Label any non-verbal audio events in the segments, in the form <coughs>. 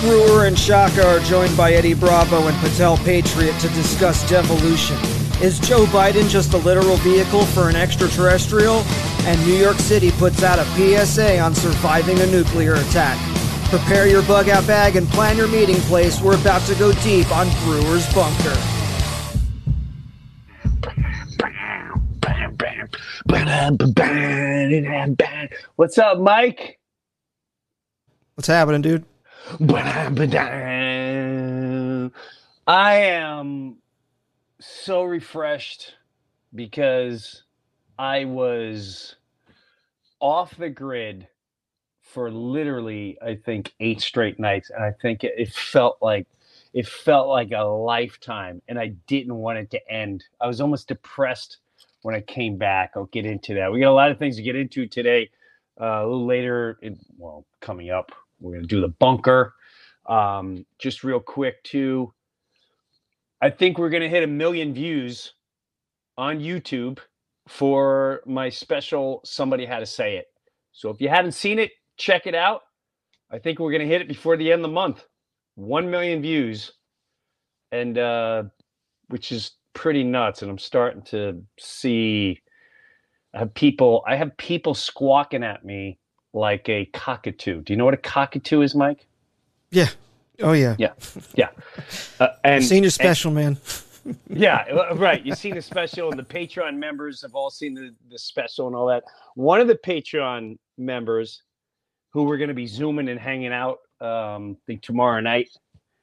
Breuer and Shaka are joined by Eddie Bravo and Patel Patriot to discuss devolution. Is Joe Biden just a literal vehicle for an extraterrestrial? And New York City puts out a PSA on surviving a nuclear attack. Prepare your bug out bag and plan your meeting place. We're about to go deep on Breuer's Bunker. What's up, Mike? What's happening, dude? I am so refreshed because I was off the grid for literally, I think, eight straight nights, and I think it, felt like it felt like a lifetime, and I didn't want it to end. I was almost depressed when I came back. I'll get into that. We got a lot of things to get into today. Uh, a little later, in, well, coming up, we're going to do the bunker. Um, just real quick, too. I think we're going to hit a million views on YouTube for my special Somebody Had to Say It. So if you haven't seen it, check it out. I think we're going to hit it before the end of the month. 1 million views. And uh, which is pretty nuts. And I'm starting to see I have people I have people squawking at me like a cockatoo. Do you know what a cockatoo is, Mike? Yeah. Oh yeah. Yeah. Yeah. Uh, and Seen your special, man. <laughs> yeah, uh, right. You've seen the special, and the Patreon members have all seen the, the special and all that. One of the Patreon members who we're going to be zooming and hanging out, um, I think tomorrow night.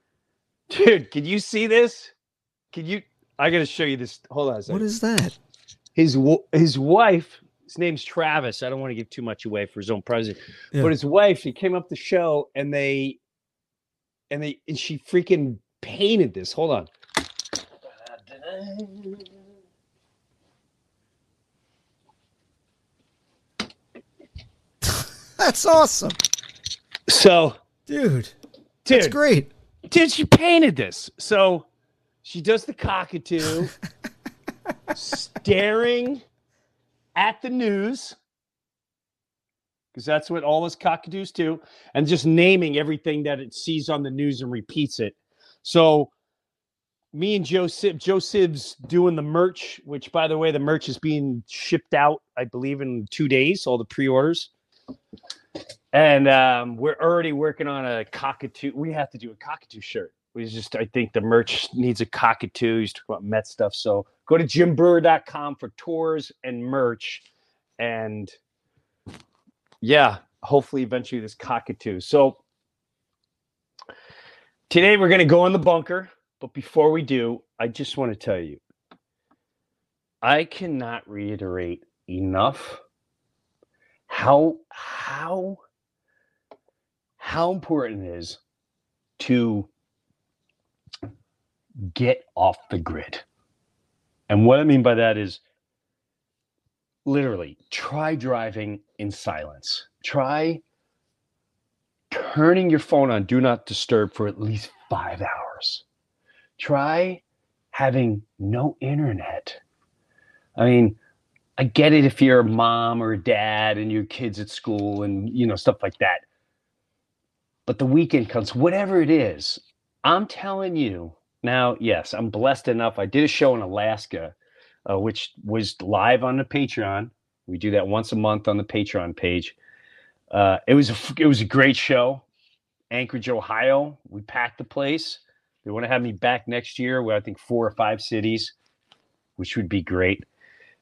<laughs> Dude, can you see this? Can you? I got to show you this. Hold on. What is that? his his wife? His name's Travis. I don't want to give too much away for his own president, Yeah. but his wife. She came up the show, and they, and they, and she freaking painted this. Hold on. <laughs> That's awesome, So, dude. dude, That's great. dude, she painted this. So she does the cockatoo <laughs> staring at the news. Because that's what all us cockatoos do, and just naming everything that it sees on the news and repeats it. So me and Joe Sib, Joe Sib's doing the merch, which by the way, the merch is being shipped out, I believe, in two days, all the pre-orders. And um, we're already working on a cockatoo. We have to do a cockatoo shirt. We just, I think the merch needs a cockatoo. He's talking about Met stuff. So go to jimbreuer.com for tours and merch. And yeah, hopefully eventually this cockatoo. So today we're going to go in the bunker. But before we do, I just want to tell you I cannot reiterate enough how how how important it is to get off the grid. And what I mean by that is literally try driving in silence. Try turning your phone on do not disturb for at least 5 hours. Try having no internet. I mean, I get it if you're a mom or a dad and your kids at school and you know stuff like that. But the weekend comes, whatever it is, I'm telling you now. Yes, I'm blessed enough. I did a show in Alaska, uh, which was live on the Patreon. We do that once a month on the Patreon page. Uh, it was a, it was a great show. Anchorage, Ohio. We packed the place. They want to have me back next year. Where I think four or five cities, which would be great.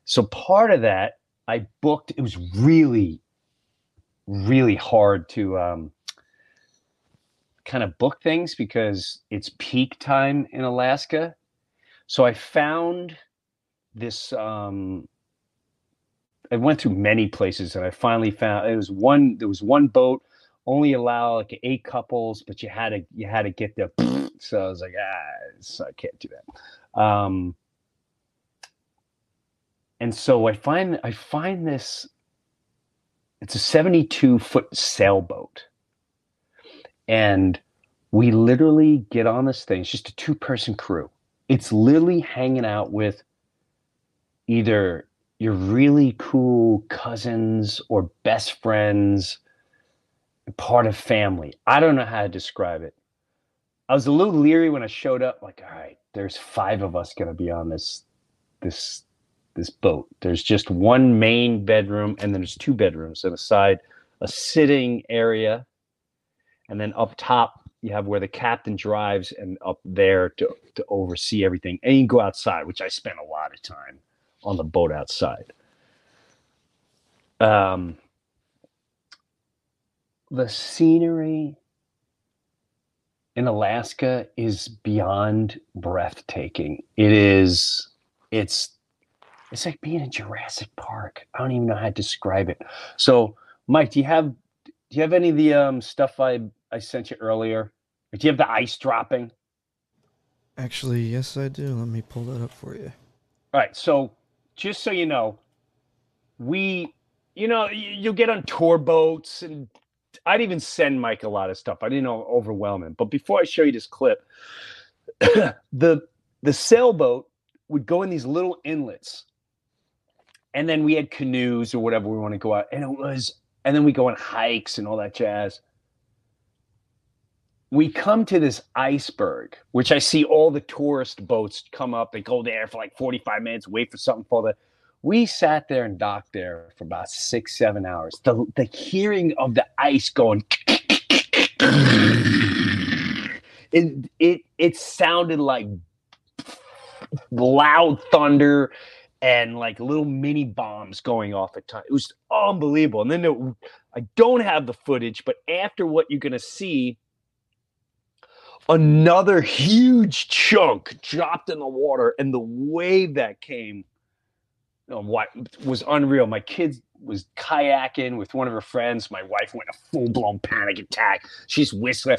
So part of that, I booked. It was really, really hard to um, kind of book things because it's peak time in Alaska. So I found this. Um, I went through many places, and I finally found it was one. There was one boat only allow like eight couples, but you had to you had to get the. <laughs> So I was like, ah, I can't do that. Um, and so I find I find this. It's a 72 foot sailboat, and we literally get on this thing. It's just a two person crew. It's literally hanging out with either your really cool cousins or best friends, part of family. I don't know how to describe it. I was a little leery when I showed up, like, all right, there's five of us gonna be on this this this boat. There's just one main bedroom, and then there's two bedrooms and a side, a sitting area, and then up top you have where the captain drives, and up there to to oversee everything. And you go outside, which I spent a lot of time on the boat outside. Um, the scenery in Alaska is beyond breathtaking. It is, it's, it's like being in Jurassic Park. I don't even know how to describe it. So, Mike, do you have, do you have any of the um, stuff I I sent you earlier? Do you have the ice dropping? Actually, yes, I do. Let me pull that up for you. All right. So just so you know, we, you know, you'll get on tour boats, and I'd even send Mike a lot of stuff. I didn't overwhelm him. But before I show you this clip, <coughs> the the sailboat would go in these little inlets, and then we had canoes or whatever we want to go out, and it was, and then we go on hikes and all that jazz we come to this iceberg, which I see all the tourist boats come up. They go there for like 45 minutes, wait for something for the. We sat there and docked there for about six, seven hours. The, the hearing of the ice going, it, it, it sounded like loud thunder and like little mini bombs going off at times. It was unbelievable. And then it, I don't have the footage, but after what you're going to see, another huge chunk dropped in the water, and the wave that came was unreal. My kids was kayaking with one of her friends. My wife went a full blown panic attack. She's whistling,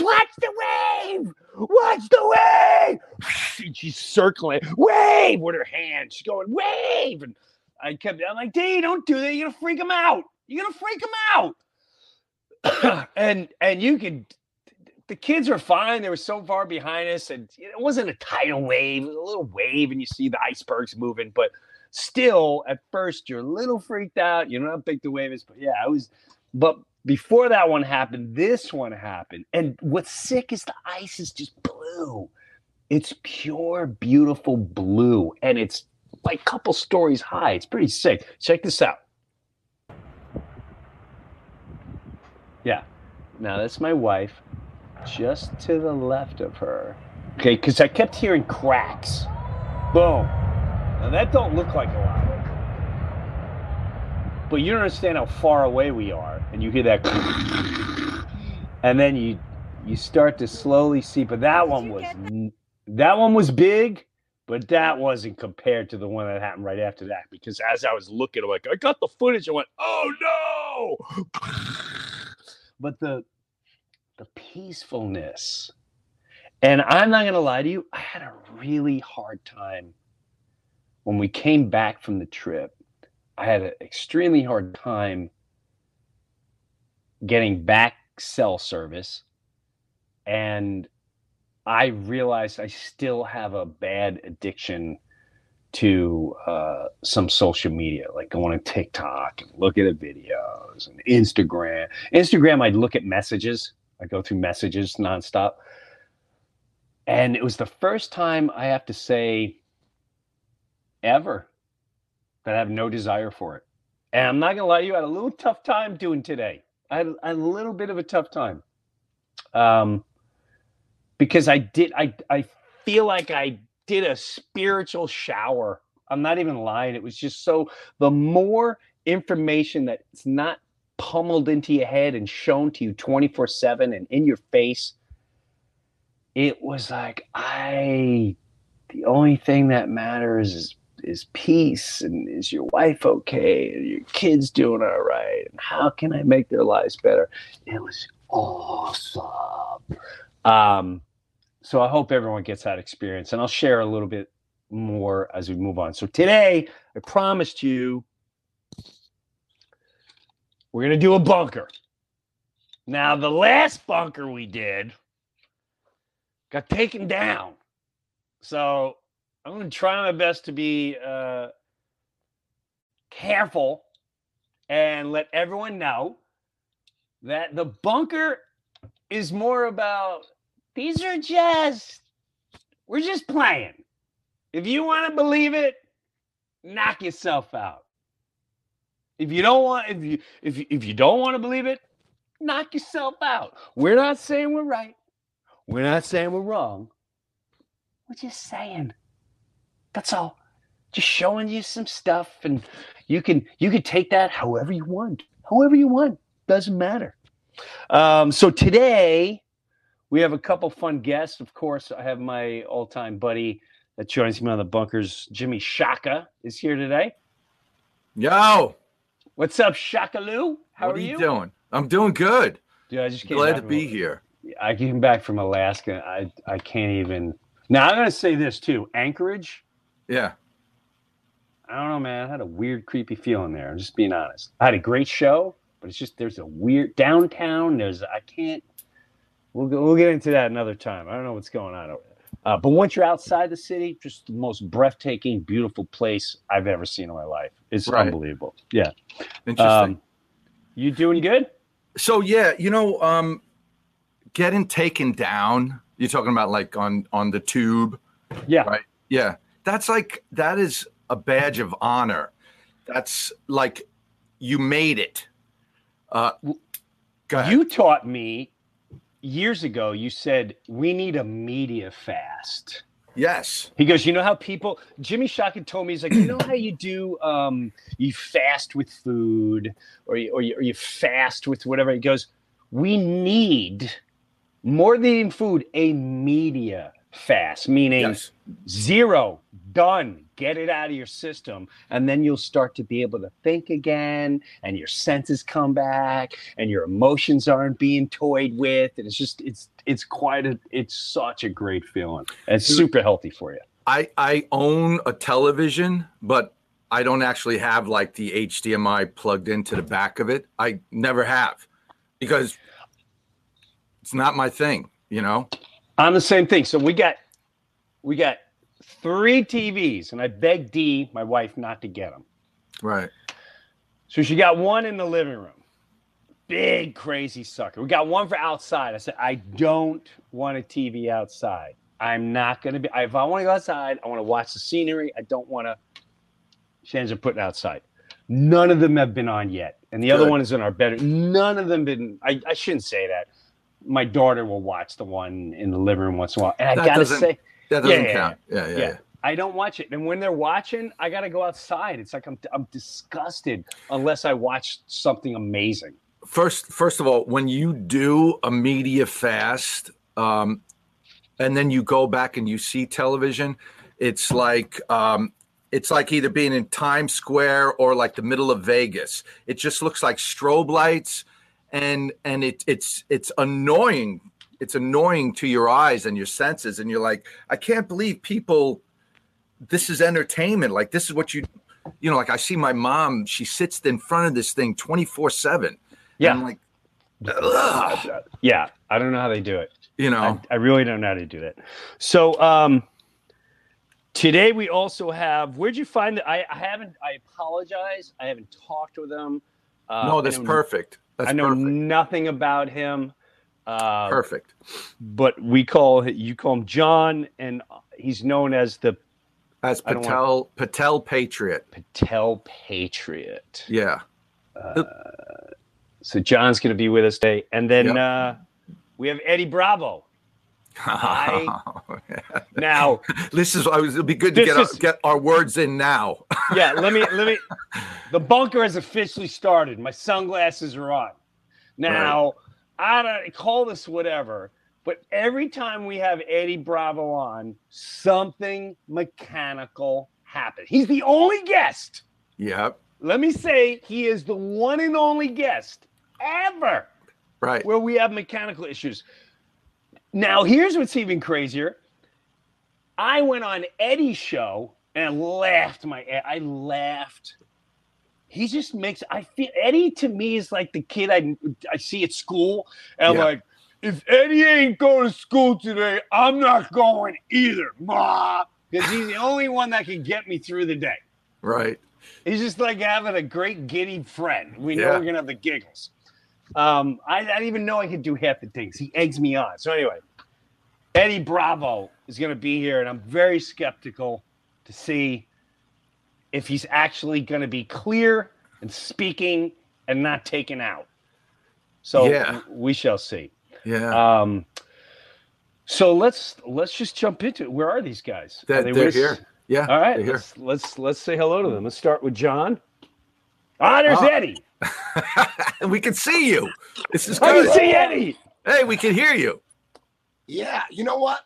"Watch the wave! Watch the wave!" she's circling, wave with her hand. She's going, "Wave!" And I kept, I'm like, "Dee, don't do that. You're gonna freak him out. You're gonna freak him out." <coughs> and and you could the kids were fine. They were so far behind us, and it wasn't a tidal wave. It was a little wave, and you see the icebergs moving. But still, at first, you're a little freaked out. You know how big the wave is, but yeah, I was. But before that one happened, this one happened, and what's sick is the ice is just blue. It's pure, beautiful blue, and it's like a couple stories high. It's pretty sick. Check this out. Yeah. Now that's my wife just to the left of her. Okay, because I kept hearing cracks. Boom. Now that don't look like a lot. But you don't understand how far away we are, and you hear that, <laughs> and then you you start to slowly see. But that one was that one was big, but that wasn't compared to the one that happened right after that. Because as I was looking, I'm like, I got the footage. I went, oh no! <laughs> But the the peacefulness. And I'm not going to lie to you, I had a really hard time when we came back from the trip. I had an extremely hard time getting back cell service. And I realized I still have a bad addiction to uh, some social media, like going on TikTok and look at the videos and Instagram. Instagram, I'd look at messages I go through messages nonstop. And it was the first time I have to say ever that I have no desire for it. And I'm not gonna lie to you, I had a little tough time doing today. I had a little bit of a tough time. Um because I did I I feel like I did a spiritual shower. I'm not even lying. It was just so the more information that's not pummeled into your head and shown to you 24 7 and in your face. It was like, I, the only thing that matters is, is peace and is your wife okay and your kids doing all right and how can i make their lives better it was awesome um, so i hope everyone gets that experience and i'll share a little bit more as we move on so today i promised you we're going to do a bunker now the last bunker we did got taken down so I'm going to try my best to be uh, careful and let everyone know that the bunker is more about these are just we're just playing. If you want to believe it, knock yourself out. If you don't want if you if you, if you don't want to believe it, knock yourself out. We're not saying we're right. We're not saying we're wrong. We're just saying that's all. Just showing you some stuff, and you can you can take that however you want, however you want. Doesn't matter. Um, so today we have a couple fun guests. Of course, I have my all-time buddy that joins me on the bunkers. Jimmy Shaka is here today. Yo, what's up, Shaka Lou? How what are, you? doing? I'm doing good. Dude, I just came glad to be from, here. I came back from Alaska. I I can't even. Now I'm gonna say this too. Anchorage yeah. I don't know, man. I had a weird, creepy feeling there. I'm just being honest. I had a great show, but it's just there's a weird downtown. There's I can't. We'll go, we'll get into that another time. I don't know what's going on over there. Uh, but once you're outside the city, just the most breathtaking, beautiful place I've ever seen in my life. It's right. unbelievable. Yeah. Interesting. Um, you doing good? So yeah, you know, um, getting taken down. You're talking about like on on the tube. Yeah. Right. Yeah that's like that is a badge of honor. That's like you made it. Uh, you taught me years ago. You said we need a media fast. Yes. He goes, you know how people <clears throat> Jimmy Shaka told me he's like, you know how you do um you fast with food or you, or you, or you fast with whatever. He goes, we need more than food, a media fast, meaning yes. zero, done, get it out of your system. And then you'll start to be able to think again, and your senses come back, and your emotions aren't being toyed with. And it's just, it's, it's quite a, it's such a great feeling. And it's super healthy for you. I, I own a television, but I don't actually have like the HDMI plugged into the back of it. I never have because it's not my thing, you know? I'm the same thing. So we got we got three TVs, and I begged Dee, my wife, not to get them. Right. So she got one in the living room. Big crazy sucker. We got one for outside. I said, I don't want a TV outside. I'm not gonna be if I want to go outside, I want to watch the scenery. I don't want to she ends up putting outside. None of them have been on yet. And the Good. other one is in our bedroom. None of them been I, I shouldn't say that my daughter will watch the one in the living room once in a while. And I that gotta say, that doesn't yeah, count. Yeah yeah, yeah, yeah. I don't watch it, and when they're watching, I gotta go outside. It's like I'm I'm disgusted unless I watch something amazing. First, first of all, when you do a media fast, um, and then you go back and you see television, it's like um, it's like either being in Times Square or like the middle of Vegas. It just looks like strobe lights and and it, it's it's annoying it's annoying to your eyes and your senses and you're like i can't believe people this is entertainment like this is what you you know like i see my mom she sits in front of this thing 24 7 yeah i'm like Ugh. yeah i don't know how they do it you know I, I really don't know how to do that so um today we also have where'd you find that I, I haven't i apologize i haven't talked with them uh, no that's perfect that's I know perfect. nothing about him. Uh, perfect. But we call you call him John, and he's known as the as Patel want, Patel Patriot. Patel Patriot. Yeah. Uh, so John's going to be with us today, and then yep. uh, we have Eddie Bravo. <laughs> I, now this is I was, it'll be good to get is, our, get our words in now. <laughs> yeah, let me let me. The bunker has officially started. My sunglasses are on. Now right. I don't call this whatever, but every time we have Eddie Bravo on, something mechanical happens. He's the only guest. Yep. Let me say, he is the one and only guest ever Right. where we have mechanical issues. Now, here's what's even crazier. I went on Eddie's show and laughed my I laughed. He just makes I feel Eddie to me is like the kid I I see at school and I'm Yeah. like if Eddie ain't going to school today, I'm not going either, ma. Because he's the only one that can get me through the day. Right. He's just like having a great giddy friend. We know Yeah. we're gonna have the giggles. Um, I, I didn't even know I could do half the things. He eggs me on. So anyway, Eddie Bravo is gonna be here, and I'm very skeptical to see if he's actually gonna be clear and speaking and not taken out. So Yeah. we shall see. Yeah. Um, so let's let's just jump into it. Where are these guys? Are they they're with here. Yeah. All right, here. let's, let's let's say hello to them. Let's start with John. Ah, there's Ah. Eddie. and <laughs> we can see you. This is I can see Eddie. Hey, we can hear you. Yeah, you know what?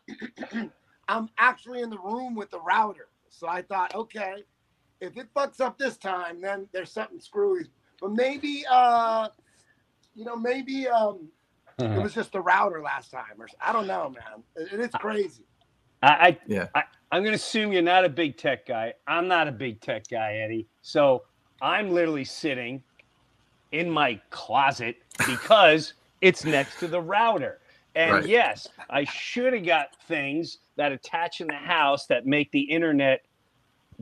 <clears throat> I'm actually in the room with the router. So I thought, okay, if it fucks up this time, then there's something screwy. But maybe uh you know, maybe um it was just the router last time or s- I don't know, man. It, it's crazy. I, I Yeah. I, I'm gonna assume you're not a big tech guy. I'm not a big tech guy, Eddie. So I'm literally sitting in my closet <laughs> because it's next to the router. And Right. yes, I should have got things that attach in the house that make the internet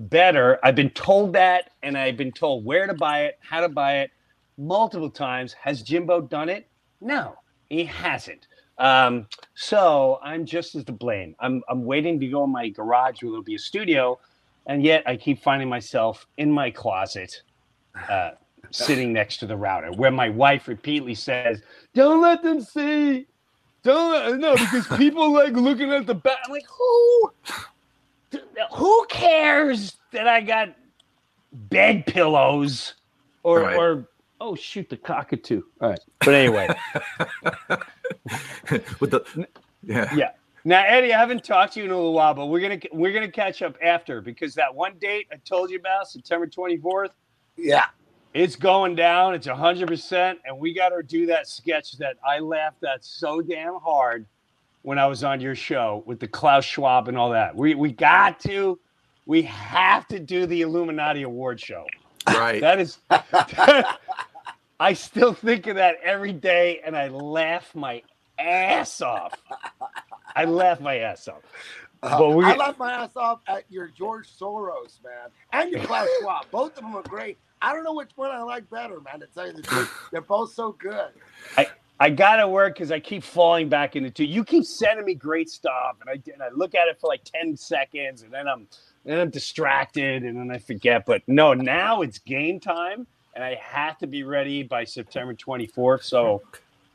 better. I've been told that, and I've been told where to buy it, how to buy it multiple times. Has Jimbo done it? No, he hasn't. Um, so I'm just as to blame. I'm I'm waiting to go in my garage where there'll be a studio, and yet I keep finding myself in my closet, uh, sitting next to the router, where my wife repeatedly says, "Don't let them see." Don't let, no, because people like looking at the back. I'm like, who? Who cares that I got bed pillows or Right. or oh shoot the cockatoo. All right, but anyway. <laughs> With the yeah. Yeah. Now, Eddie, I haven't talked to you in a little while, but we're gonna we're gonna catch up after because that one date I told you about, September twenty fourth, Yeah. it's going down. It's hundred percent, and we got to do that sketch that I laughed at so damn hard when I was on your show with the Klaus Schwab and all that. We we got to, we have to do the Illuminati award show. Right. That is, <laughs> I still think of that every day, and I laugh my ass off. I laugh my ass off. Uh, But we- I laughed my ass off at your George Soros, man, and your Klaus <laughs> Schwab. Both of them are great. I don't know which one I like better, man. To tell you the truth, <laughs> they're both so good. I gotta work because I keep falling back into two. You keep sending me great stuff, and I and I look at it for like ten seconds, and then I'm then I'm distracted, and then I forget. But no, now it's game time, and I have to be ready by September 24th. So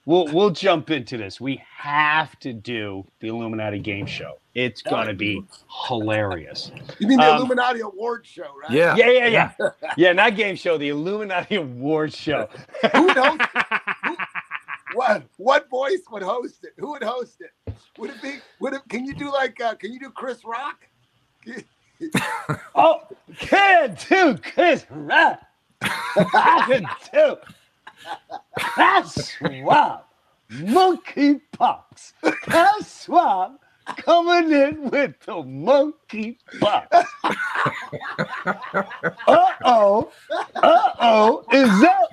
we'll we'll jump into this. We have to do the Illuminati game show. It's gonna be hilarious. You mean the Um, Illuminati Award Show, right? Yeah. Yeah, yeah, yeah, <laughs> yeah. Not game show, the Illuminati award show. Who would <laughs> host what what voice would host it? Who would host it? Would it be would it can you do like uh, can you do Chris Rock? <laughs> Oh, can do Chris Rock. I can do. That's Schwab. Monkey pox. That's Schwab coming in with the monkey pox. <laughs> Uh oh. Uh oh. Is that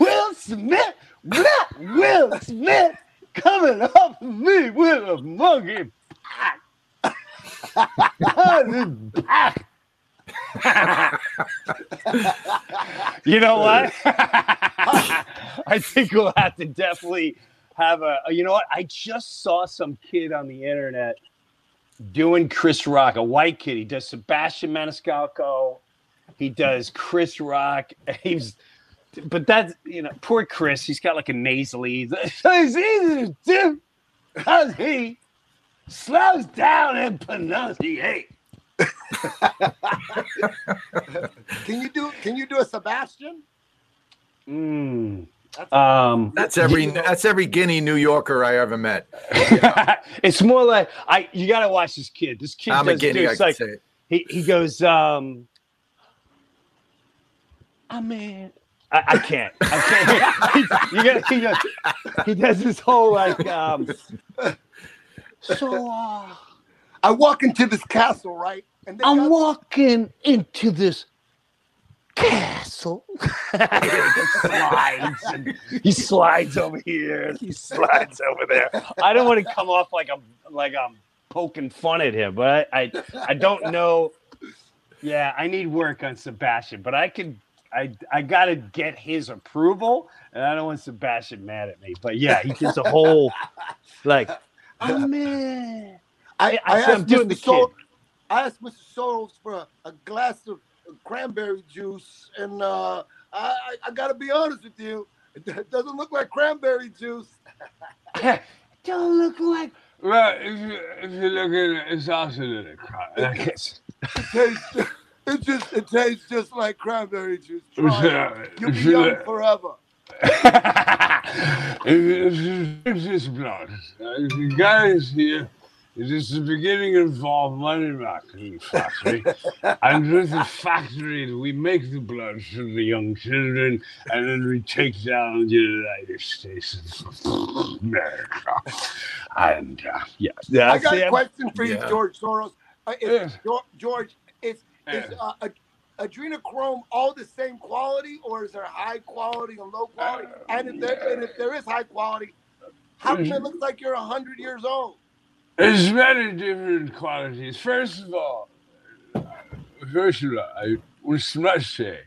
Will Smith? Not Will Smith coming up me with a monkey pox. you know what? <laughs> I think we'll have to definitely have a. You know what? I just saw some kid on the internet doing Chris Rock, a white kid. He does Sebastian Maniscalco. He does Chris Rock. <laughs> He's, but that's you know, poor Chris. He's got like a nasally. It's <laughs> easy to do because he slows down and pronunciate. Can you do can you do a Sebastian? Mm. That's Um, That's every that's every Guinea New Yorker I ever met. <laughs> it's more like I. You got to watch this kid. This kid I'm a does. dude, Guinea, I it's like say he he goes, um, I mean, I, I can't. I can't. <laughs> he, you got, he, goes, he does this whole like, um, so uh, I walk into this castle, right? And I'm got- walking into this castle. <laughs> he slides and he slides over here he slides over there. I don't want to come off like I'm like I'm poking fun at him, but I I, I don't know. Yeah, I need work on Sebastian, but I can I I gotta get his approval, and I don't want Sebastian mad at me. But yeah, he gets a whole like, <laughs> oh man. I, I I, asked doing the Mr. Sol- kid. I asked Mr. Soros for a, a glass of cranberry juice, and uh, I, I, got to be honest with you, <laughs> it doesn't look like cranberry juice. <laughs> don't look like. Well, if you, if you look at it, it's also in a crowd. I guess. It tastes, it just it tastes just like cranberry juice. <laughs> Try it. You'll be young forever. if, if you drink this blood, uh, if you guys here, it is the beginning of our money marketing factory. <laughs> and with the factory, we make the blood for the young children, and then we take down the United States of America. And uh, yeah, yeah, I got see, a I'm- question for you, Yeah. George Soros. Uh, is, Yes. George, is is uh, ad- adrenochrome all the same quality, or is there high quality and low quality? And if there and if there is high quality, how come it looks like you're hundred years old? There's many different qualities. First of all, first of all, I must say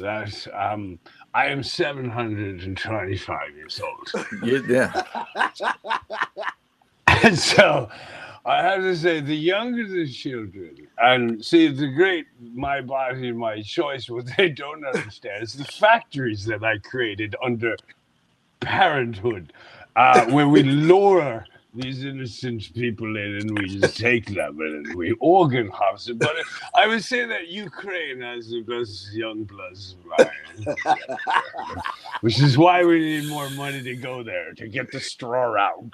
that um, I am 725 years old. You- <laughs> yeah. <laughs> And so I have to say, the younger the children, and see, the great my body, my choice, <laughs> what they don't understand is the factories that I created under parenthood, uh, where we <laughs> lure these innocent people in and we just take them and we organ harvest them. But I would say that Ukraine has the best young bloods, which is why we need more money to go there to get the straw out.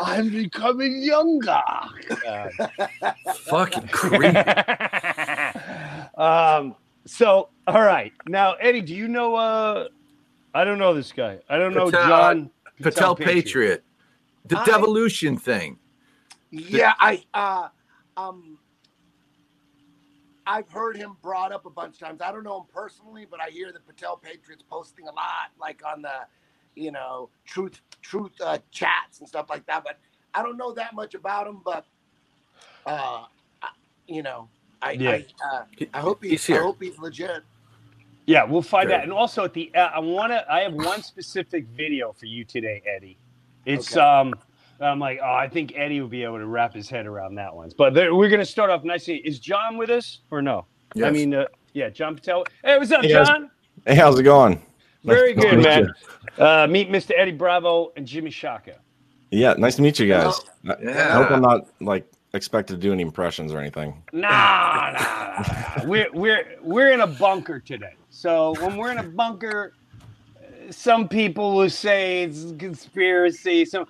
I'm becoming younger. Fucking creep. <laughs> um. So, all right. Now, Eddie, do you know? Uh, I don't know this guy. I don't know Patel- John Patel Patriot. The I- devolution thing. Yeah, I uh um I've heard him brought up a bunch of times. I don't know him personally, but I hear the Patel Patriots posting a lot, like on the, you know, truth truth uh, chats and stuff like that. But I don't know that much about him. But uh, I- you know, I Yeah. I, uh, I hope he's, He's here. I hope he's legit. Yeah, we'll find Great. out. And also at the, uh, I want to. I have one specific video for you today, Eddie. It's Okay. um. I'm like, oh, I think Eddie will be able to wrap his head around that one. But there, we're gonna start off nicely. Is John with us or no? I mean, uh, yeah, John Patel. Hey, what's up, Hey, guys. John? Hey, how's it going? Very Nice good, man. you. Uh, meet Mr. Eddie Bravo and Jimmy Shaka. Yeah, nice to meet you guys. Yeah. I hope I'm not like expected to do any impressions or anything. Nah, nah, nah, nah. we're we're we're in a bunker today. So when we're in a bunker, some people will say it's a conspiracy. So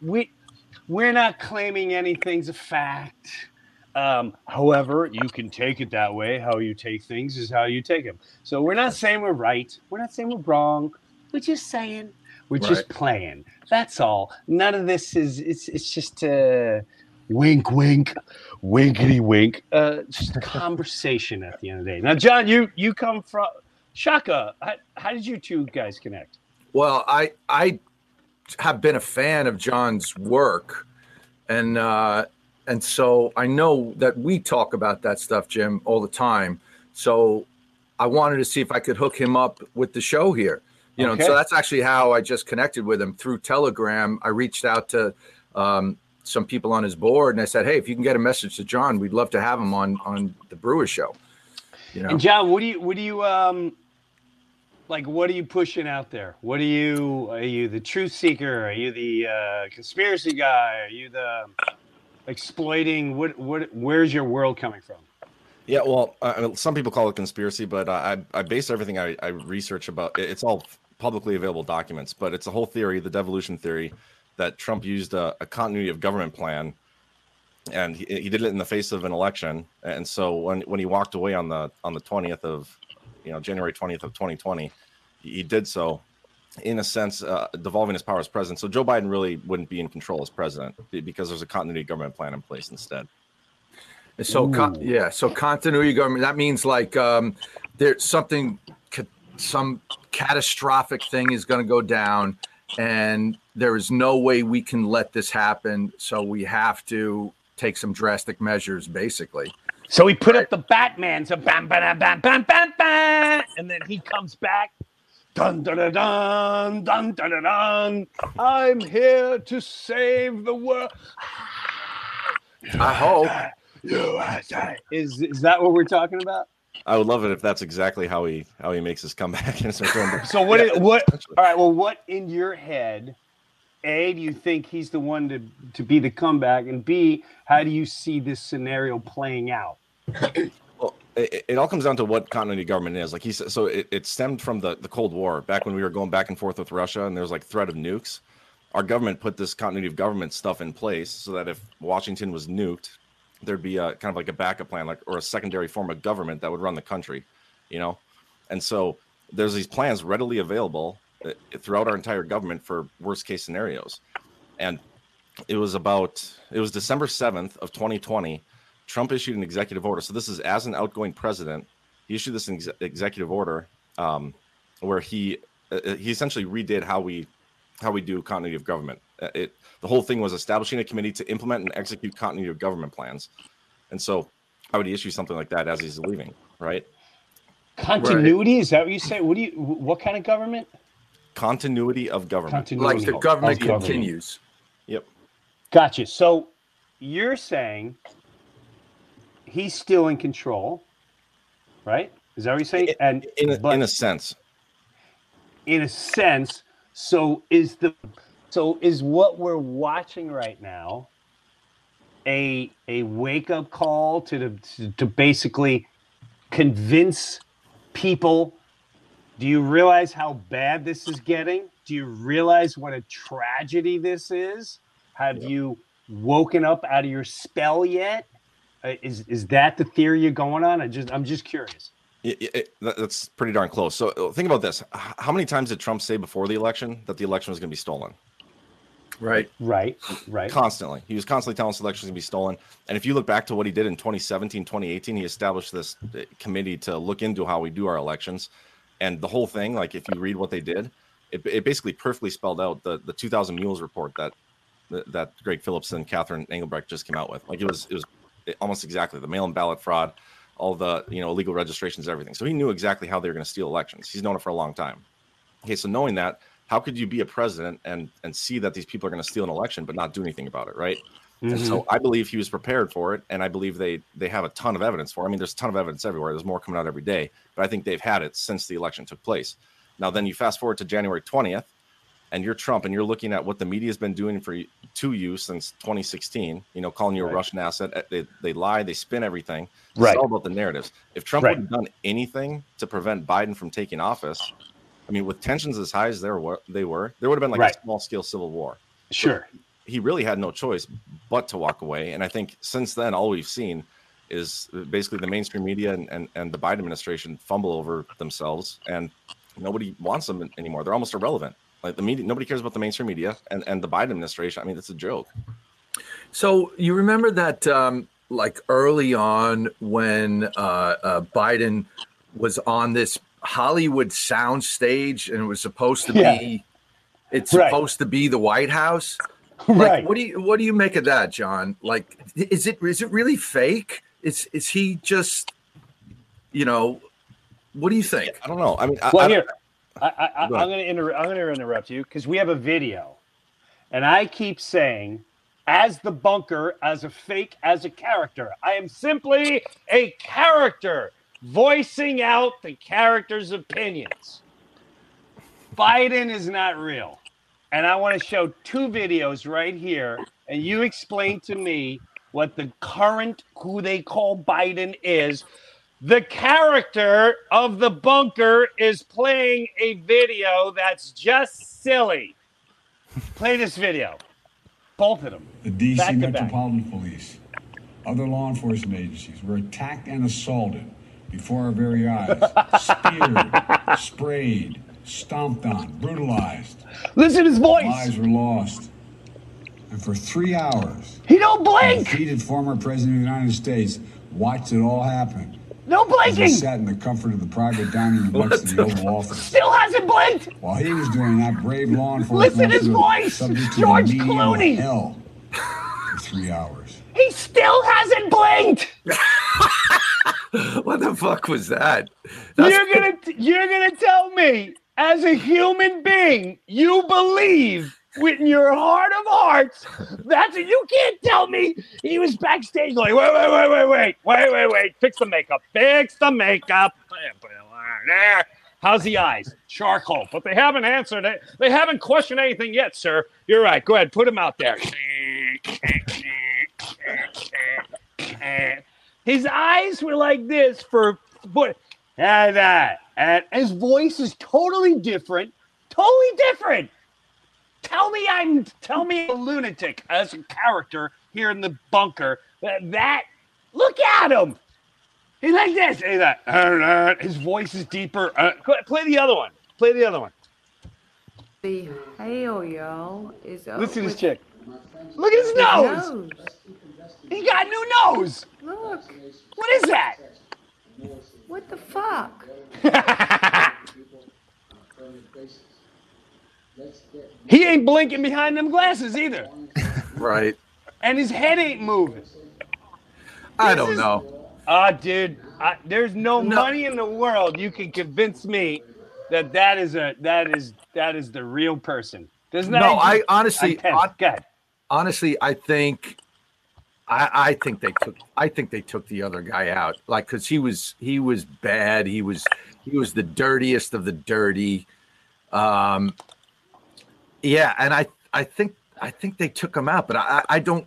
we we're not claiming anything's a fact. Um, however, you can take it that way. How you take things is how you take them. So we're not saying we're right. We're not saying we're wrong. We're just saying we're just playing. That's all. None of this is. It's it's just uh, wink, wink, winkety wink. Uh, just a conversation at the end of the day. Now, John, you you come from Shaka. How, how did you two guys connect? Well, I I have been a fan of John's work, and uh, and so I know that we talk about that stuff, Jim, all the time. So I wanted to see if I could hook him up with the show here. You know, Okay. so that's actually how I just connected with him through Telegram. I reached out to um, some people on his board, and I said, "Hey, if you can get a message to John, we'd love to have him on on the Breuer Show." You know, And John, what do you what do you um like? What are you pushing out there? What are you? Are you the truth seeker? Are you the uh, conspiracy guy? Are you the exploiting? What what? Where's your world coming from? Yeah, well, I mean, some people call it conspiracy, but I I base everything I, I research about it's all publicly available documents, but it's a whole theory, the devolution theory, that Trump used a, a continuity of government plan and he, he did it in the face of an election. And so when when he walked away on the on the twentieth of you know January twentieth of twenty twenty, he did so in a sense, uh, devolving his power as president. So Joe Biden really wouldn't be in control as president because there's a continuity government plan in place instead. So con- yeah, so continuity government that means like um, there's something, ca- some catastrophic thing is going to go down, and there is no way we can let this happen. So we have to take some drastic measures, basically. So he put up the Batman, so bam, bam, bam, bam, bam, bam, and then he comes back. Dun dun dun dun dun dun dun. I'm here to save the world. I hope. Is is that what we're talking about? I would love it if that's exactly how he how he makes his comeback. And starts going. So what? Yeah, is- what? All right. Well, what in your head? A, do you think he's the one to to be the comeback? And B, how do you see this scenario playing out? Well, it, it all comes down to what continuity of government is. Like he said, so it, it stemmed from the, the Cold War, back when we were going back and forth with Russia, and there was like threat of nukes. Our government put this continuity of government stuff in place so that if Washington was nuked, there'd be a kind of like a backup plan, like or a secondary form of government that would run the country, you know. And so there's these plans readily available uh, throughout our entire government for worst case scenarios. And it was about it was December 7th of 2020 Trump issued an executive order. So this is as an outgoing president, he issued this ex- executive order um, where he uh, he essentially redid how we how we do continuity of government. Uh, It the whole thing was establishing a committee to implement and execute continuity of government plans. And so, how would he issue something like that as he's leaving? Right? Continuity is that what you say? What do you? What kind of government? Continuity of government. Continuity. Like the of government government. continues. Yep. Gotcha. So you're saying he's still in control, right? Is that what you're saying? And In a, but in a sense, in a sense, so is the so is what we're watching right now a a wake up call to the to, to basically convince people do you realize how bad this is getting? Do you realize what a tragedy this is? Have you woken up out of your spell yet? Uh, is is that the theory you're going on? I just i'm just curious. It, it, that- that's pretty darn close. So uh, think about this: how many times did Trump say before the election that the election was going to be stolen? Right. right right constantly. He was constantly telling us the election going to be stolen. And if you look back to what he did in 2017, 2018, he established this uh, committee to look into how we do our elections. And the whole thing, like if you read what they did, it, it basically perfectly spelled out the, the 2000 Mules report that that Greg Phillips and Catherine Engelbrecht just came out with. Like it was it was almost exactly the mail-in ballot fraud, all the you know illegal registrations, everything. So he knew exactly how they were going to steal elections. He's known it for a long time. Okay, so knowing that, how could you be a president and and see that these people are going to steal an election but not do anything about it, right? And so I believe he was prepared for it, and I believe they they have a ton of evidence for. It. I mean, there's a ton of evidence everywhere. There's more coming out every day, but I think they've had it since the election took place. Now, then you fast forward to January 20th, and you're Trump, and you're looking at what the media has been doing for to you since 2016. You know, calling you a Russian asset. Uh, They they lie, they spin everything. It's Right. all about the narratives. If Trump Right. would have done anything to prevent Biden from taking office, I mean, with tensions as high as they were, they were, there would have been like Right. a small scale civil war sure he really had no choice but to walk away. And I think since then, all we've seen is basically the mainstream media and, and, and the Biden administration fumble over themselves, and nobody wants them anymore. They're almost irrelevant. Like the media, nobody cares about the mainstream media and, and the Biden administration. I mean, it's a joke. So you remember that, um, like early on when uh, uh, Biden was on this Hollywood soundstage and it was supposed to Yeah. be, it's Right. supposed to be the White House. <laughs> Like, right What do you What do you make of that, John? Like, is it is it really fake? Is is he just, you know, what do you think? I don't know. I mean, I, Well, I- here, I, I, I, Go I'm going to inter- I'm going to interrupt you because we have a video, and I keep saying, as the bunker, as a fake, as a character, I am simply a character voicing out the character's opinions. Biden is not real, and I want to show two videos right here, and you explain to me what the current who they call Biden is the character of the bunker is playing a video that's just silly. Play this video. Both of them. The DC to back. Metropolitan Police other law enforcement agencies were attacked and assaulted before our very eyes, speared, sprayed, stomped on, brutalized. Listen to his voice. Lives were lost. And for three hours, He don't the blink. defeated former president of the United States watched it all happen. No As he sat in the comfort of the private dining room next to the Oval Office. Still hasn't blinked. While he was doing that, brave law enforcement Listen to his voice! subject to George the medium Clooney! hell for three hours. He still hasn't blinked. <laughs> <laughs> What the fuck was that? That's- You're gonna you're gonna tell me as a human being you believe in your heart of hearts that's. You can't tell me he was backstage like wait wait wait wait wait wait wait wait fix the makeup fix the makeup. How's the eyes? Charcoal, but they haven't answered it. They haven't questioned anything yet, sir. You're right. Go ahead, put him out there. His eyes were like this for but and that and his voice is totally different, totally different. Tell me I'm tell me a lunatic as a character here in the bunker. That, that look at him. He's like this. He's like, uh, his voice is deeper. Uh, play the other one. Play the other one. The hail, yo, is up Listen to this chick. Look at his his nose. nose. He got a new nose. Look, What is that? what the fuck? <laughs> he ain't blinking behind them glasses either. right. And his head ain't moving. I This don't is- know. Ah, dude, I, there's no, No. money in the world you can convince me that that is a that is that is the real person. Doesn't that? No, I honestly, Intense. hon- honestly, I think, I, I think they took, I think they took the other guy out, like, cause he was, he was bad. He was, he was the dirtiest of the dirty. Um, yeah, and I, I think, I think they took him out, but I, I don't,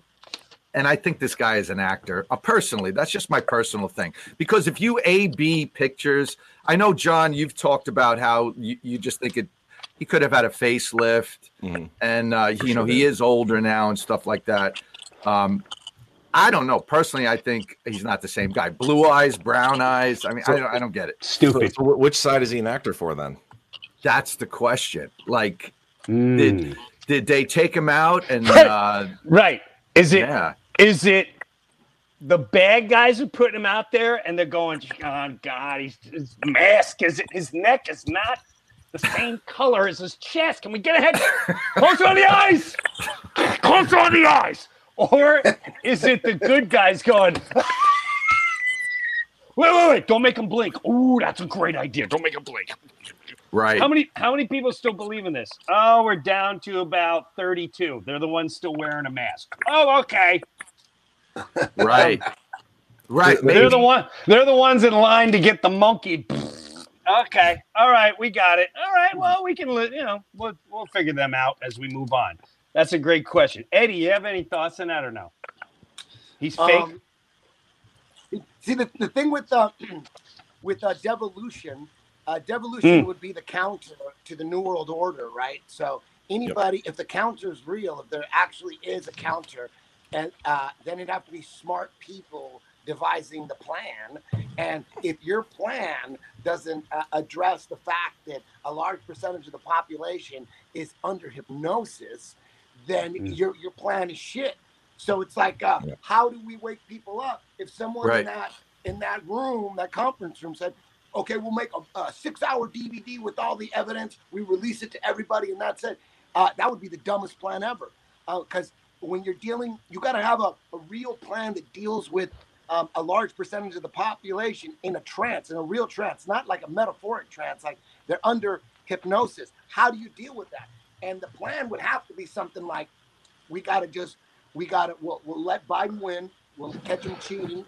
and I think this guy is an actor. Uh, personally, that's just my personal thing. Because if you A B pictures, I know John, you've talked about how you, you just think it, he could have had a facelift Mhm. and uh, you know he is older now and stuff like that. Um, I don't know. Personally, I think he's not the same guy. Blue eyes, brown eyes. I mean, I, don't, I don't get it. Stupid. so wh- which side is he an actor for then? That's the question. Like, Mm. did did they take him out and <laughs> uh, Right. Is it is yeah? it the bad guys are putting him out there and they're going, oh God, he's, his mask is it his neck is not the same color as his chest. Can we get ahead? <laughs> Closer on the eyes. Closer on the eyes. Or is it the good guys going? <laughs> Wait, wait, wait! Don't make them blink. Ooh, that's a great idea. Don't make them blink. Right. How many how many people still believe in this? Oh, we're down to about 32. They're the ones still wearing a mask. Oh, okay. Right. Right. They're Maybe. the one they're the ones in line to get the monkey. Okay. All right, we got it. All right. Well, we can you know, we'll we'll figure them out as we move on. That's a great question. Eddie, you have any thoughts on that or no? He's fake. Um, see the, the thing with uh, <clears throat> with uh, devolution, uh, devolution Mm. would be the counter to the New World Order, right? So anybody, if the counter is real, if there actually is a counter, and uh, then it'd have to be smart people devising the plan. And if your plan doesn't uh, address the fact that a large percentage of the population is under hypnosis, then Mm. your your plan is shit. So it's like, uh, Yeah. how do we wake people up? If someone Right. in that in that room, that conference room, said, "Okay, we'll make a, a six-hour DVD with all the evidence. We release it to everybody, and that's it." Uh, that would be the dumbest plan ever. Because when you're dealing, you got to have a, a real plan that deals with um, a large percentage of the population in a trance, in a real trance, not like a metaphoric trance, like they're under hypnosis. How do you deal with that? And the plan would have to be something like, we got to just, we got to, we'll, we'll let Biden win, we'll catch him cheating,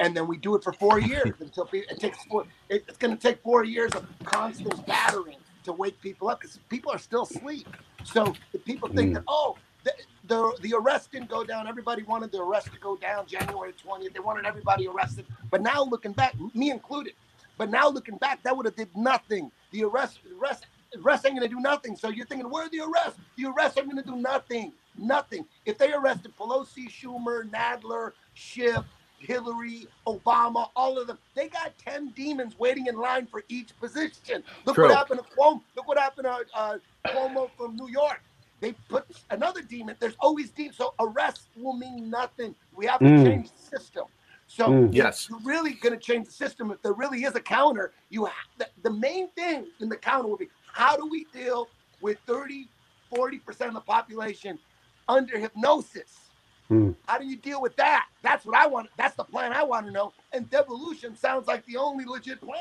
and then we do it for four years until it takes four. It, it's going to take four years of constant battering to wake people up because people are still asleep. So the people think that mm. oh, the, the the arrest didn't go down. Everybody wanted the arrest to go down January twentieth. They wanted everybody arrested. But now looking back, me included. But now looking back, that would have did nothing. The arrest, arrest, arrests ain't gonna do nothing. So you're thinking, where are the arrests? The arrests are gonna do nothing. Nothing. If they arrested Pelosi, Schumer, Nadler, Schiff, Hillary, Obama, all of them, they got 10 demons waiting in line for each position. Look True. what happened to Cuomo. Look what happened to uh, Cuomo from New York. They put another demon. There's always demons. So arrests will mean nothing. We have to Mm. change the system. So Mm. Yes. you're really going to change the system. If there really is a counter, you have, the, the main thing in the counter will be how do we deal with 30, 40% of the population under hypnosis? Hmm. How do you deal with that? That's what I want. That's the plan I want to know. And devolution sounds like the only legit plan.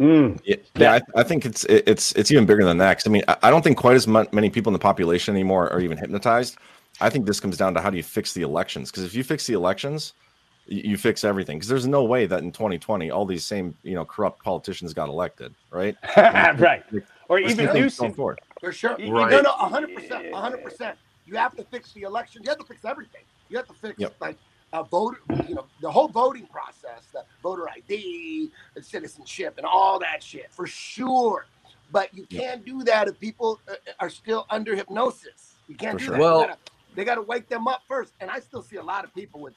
Mm. Yeah, yeah I, I think it's it's it's even bigger than that. I mean, I, I don't think quite as mu- many people in the population anymore are even hypnotized. I think this comes down to how do you fix the elections? Because if you fix the elections, you, you fix everything. Because there's no way that in 2020 all these same you know corrupt politicians got elected, right? <laughs> right. Or Let's even keep Newsom. For sure. Y- No, Right. no, 100%. 100%. You have to fix the election. You have to fix everything. You have to fix Yep. like a voter, you know, the whole voting process, the voter ID, the citizenship, and all that shit for sure. But you can't do that if people uh, are still under hypnosis. You can't For do sure. that. Well- they, gotta, wake them up first. And I still see a lot of people with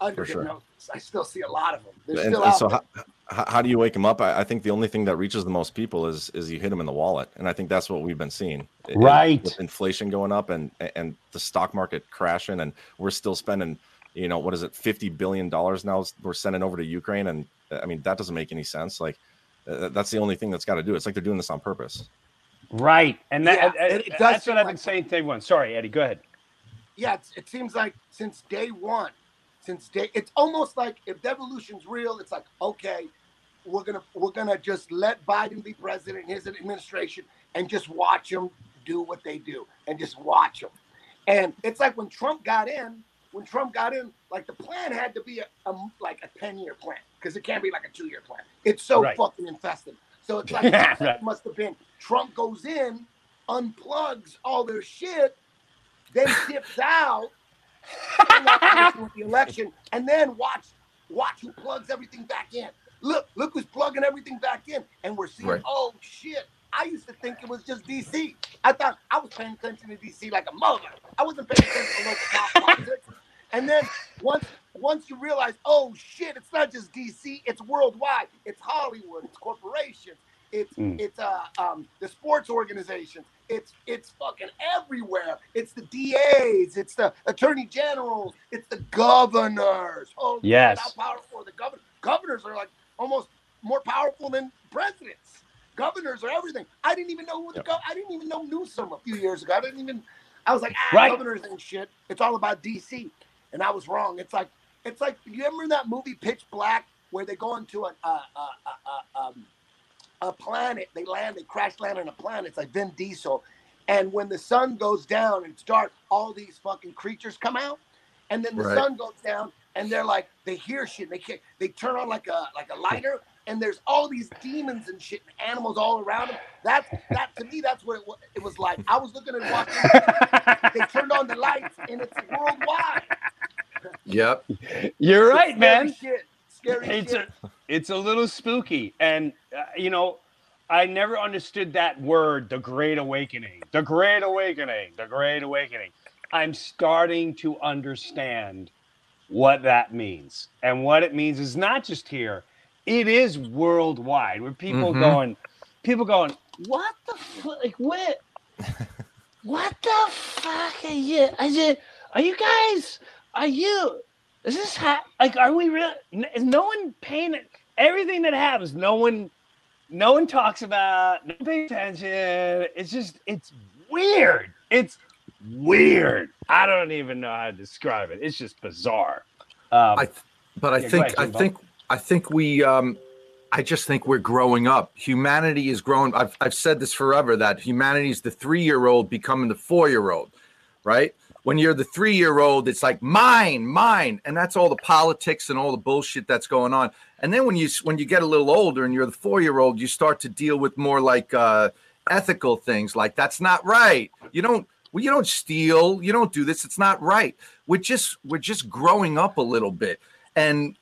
under For sure. hypnosis. I still see a lot of them. They're And, still and out so there. how, how, how do you wake them up? I, I think the only thing that reaches the most people is is you hit them in the wallet, and I think that's what we've been seeing. It- Right. with inflation going up and and the stock market crashing, and we're still spending, you know, what is it, fifty billion dollars now? We're sending over to Ukraine, and uh, I mean that doesn't make any sense. Like uh, that's the only thing that's got to do. It's like they're doing this on purpose. Right. And that, Yeah, uh, it- it does that's seem what I've like- been saying to everyone. Sorry, Eddie, go ahead. yeah, it's, it seems like since day one, since day, it's almost like if devolution's real, it's like okay, we're gonna we're gonna just let Biden be president, and his administration, and just watch them do what they do, and just watch them. And it's like when Trump got in, when Trump got in, like the plan had to be a, a like a ten year plan because it can't be like a two year plan. It's so Right. fucking infested. So it's like <laughs> it right. must have been Trump goes in, unplugs all their shit, then dips out with <laughs> the election, and then watch watch who plugs everything back in. Look, look who's plugging everything back in, and we're seeing. Right. Oh shit! I used to think it was just DC. I thought I was paying attention to DC like a mother. I wasn't paying attention to local politics. And then once once you realize, oh shit, it's not just DC, it's worldwide. It's Hollywood, it's corporations, it's Mm. it's uh um the sports organizations, it's it's fucking everywhere. It's the DAs, it's the attorney generals, it's the governors. Oh Yes. how powerful are the governors? Governors are like almost more powerful than presidents. Governors are everything. I didn't even know who the gov- I didn't even know Newsom a few years ago. I didn't even. I was like, ah, Right. governors and shit. It's all about DC, and I was wrong. It's like, it's like you remember that movie Pitch Black where they go into a a, a, a, um, a planet. They land. They crash land on a planet. It's like Vin Diesel, and when the sun goes down and it's dark, all these fucking creatures come out, and then the Right. sun goes down, and they're like they hear shit. They can't, they turn on like a like a lighter, <laughs> and there's all these demons and shit, and animals all around them. That's that to me. That's what it, wa- it was like. I was looking and watching. they turned on the lights, and it's worldwide. Yep. You're right, man. Shit. Scary It's shit. a, it's a little spooky, and uh, you know, I never understood that word, the Great Awakening, the Great Awakening, the Great Awakening. I'm starting to understand what that means, and what it means is not just here; it is worldwide. Where people Mhm. going, people going, what the fuck? Like what? <laughs> what the fuck are you? I said, are you guys? Are you? Is this ha- like? Are we real? Is no one paying? Everything that happens, no one, no one talks about. No one pays attention. It's just, it's weird. It's weird. I don't even know how to describe it. It's just bizarre. Um, I, but I Yeah, think ahead, I think I think we um I just think we're growing up. Humanity is growing. I've I've said this forever that humanity is the three year old becoming the four year old, right? When you're the three year old, it's like mine, mine, and that's all the politics and all the bullshit that's going on. And then when you when you get a little older and you're the four year old, you start to deal with more like uh, ethical things, like that's not right. You don't well, you don't steal, you don't do this. It's not right. We're just we're just growing up a little bit, and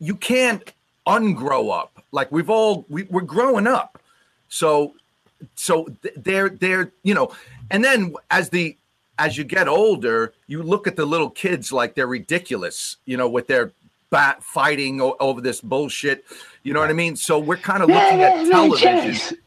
you can't ungrow up. Like we've all we, we're growing up. So so th- they're they're you know, and then as the as you get older, you look at the little kids like they're ridiculous, you know, with their bat fighting o- over this bullshit. You know what I mean? So we're kind of looking at television.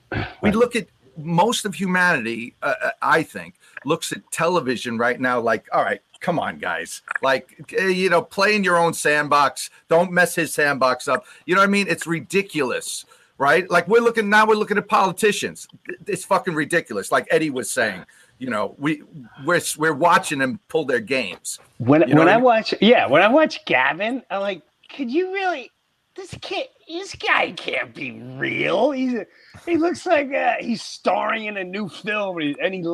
We look at most of humanity, uh, uh, I think, looks at television right now like, all right, come on, guys. Like, eh, you know, play in your own sandbox. Don't mess his sandbox up. You know what I mean? It's ridiculous, right? Like, we're looking now, we're looking at politicians. It's fucking ridiculous. Like Eddie was saying, you know, we we're we're watching them pull their games. When You know when I mean? watch, yeah, when I watch Gavin, I'm like, could you really? This kid, this guy can't be real. He's a, he looks like uh, he's starring in a new film, and he, and he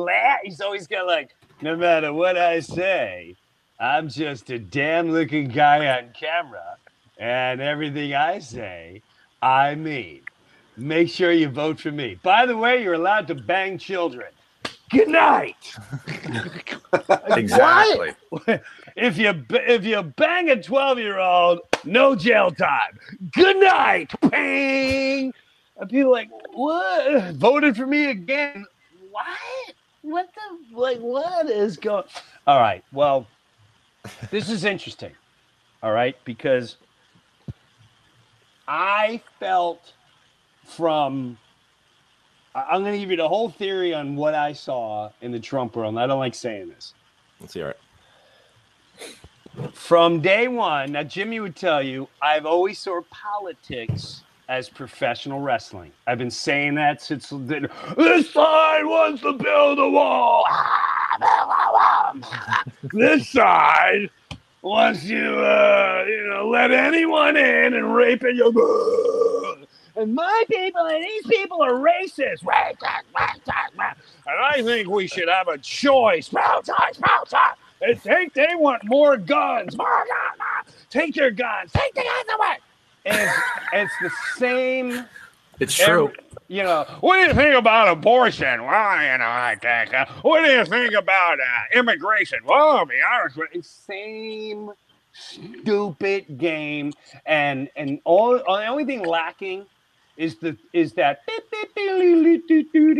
He's always got like, no matter what I say, I'm just a damn looking guy on camera, and everything I say, I mean. Make sure you vote for me. By the way, you're allowed to bang children. Good night. <laughs> Exactly. if you if you bang a 12 year old, no jail time. Good night. Bang. And people are like, what? Voted for me again? What? What the like? What is going? All right. Well, this is interesting. All right, because I felt from. I'm going to give you the whole theory on what I saw in the Trump world. And I don't like saying this Let's hear it. from day one, now Jimmy would tell you, I've always saw politics as professional wrestling. I've been saying that since the, this side wants to build a wall. <laughs> this side wants you, uh, you know, let anyone in and rape it. And my people and these people are racist. And I think we should have a choice. They think they want more guns. More guns. Take your guns. Take the guns away. And it's, it's the same. It's true. every- you know, what do you think about abortion? Well, you know, I think. Uh, what do you think about uh, immigration? Well, I'll be honest with you, same stupid game, and and all the only thing lacking is the is that